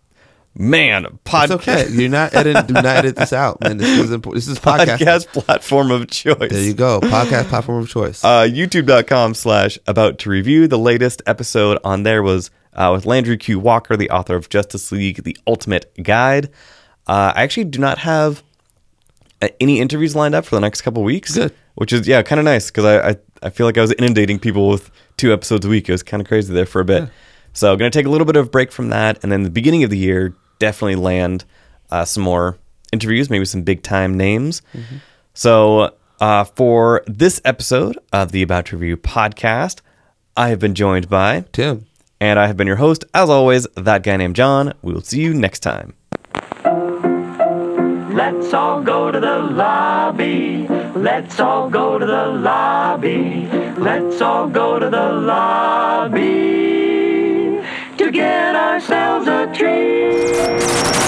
Man, pod- It's okay. You're not edit. Do not edit this out, man. This is important. This is podcast. podcast platform of choice. There you go. Podcast platform of choice. uh, youtube.com slash about to review. The latest episode on there was uh, with Landry Q. Walker, the author of Justice League, The Ultimate Guide. Uh, I actually do not have uh, any interviews lined up for the next couple weeks. Good. Which is, yeah, kind of nice because I, I, I feel like I was inundating people with two episodes a week. It was kind of crazy there for a bit. So I'm going to take a little bit of a break from that. And then the beginning of the year, definitely land uh, some more interviews, maybe some big time names. So uh, for this episode of the About to Review podcast, I have been joined by Tim. and I have been your host, as always, that guy named John. We will see you next time. Let's all go to the lobby. Let's all go to the lobby. Let's all go to the lobby to get ourselves a treat.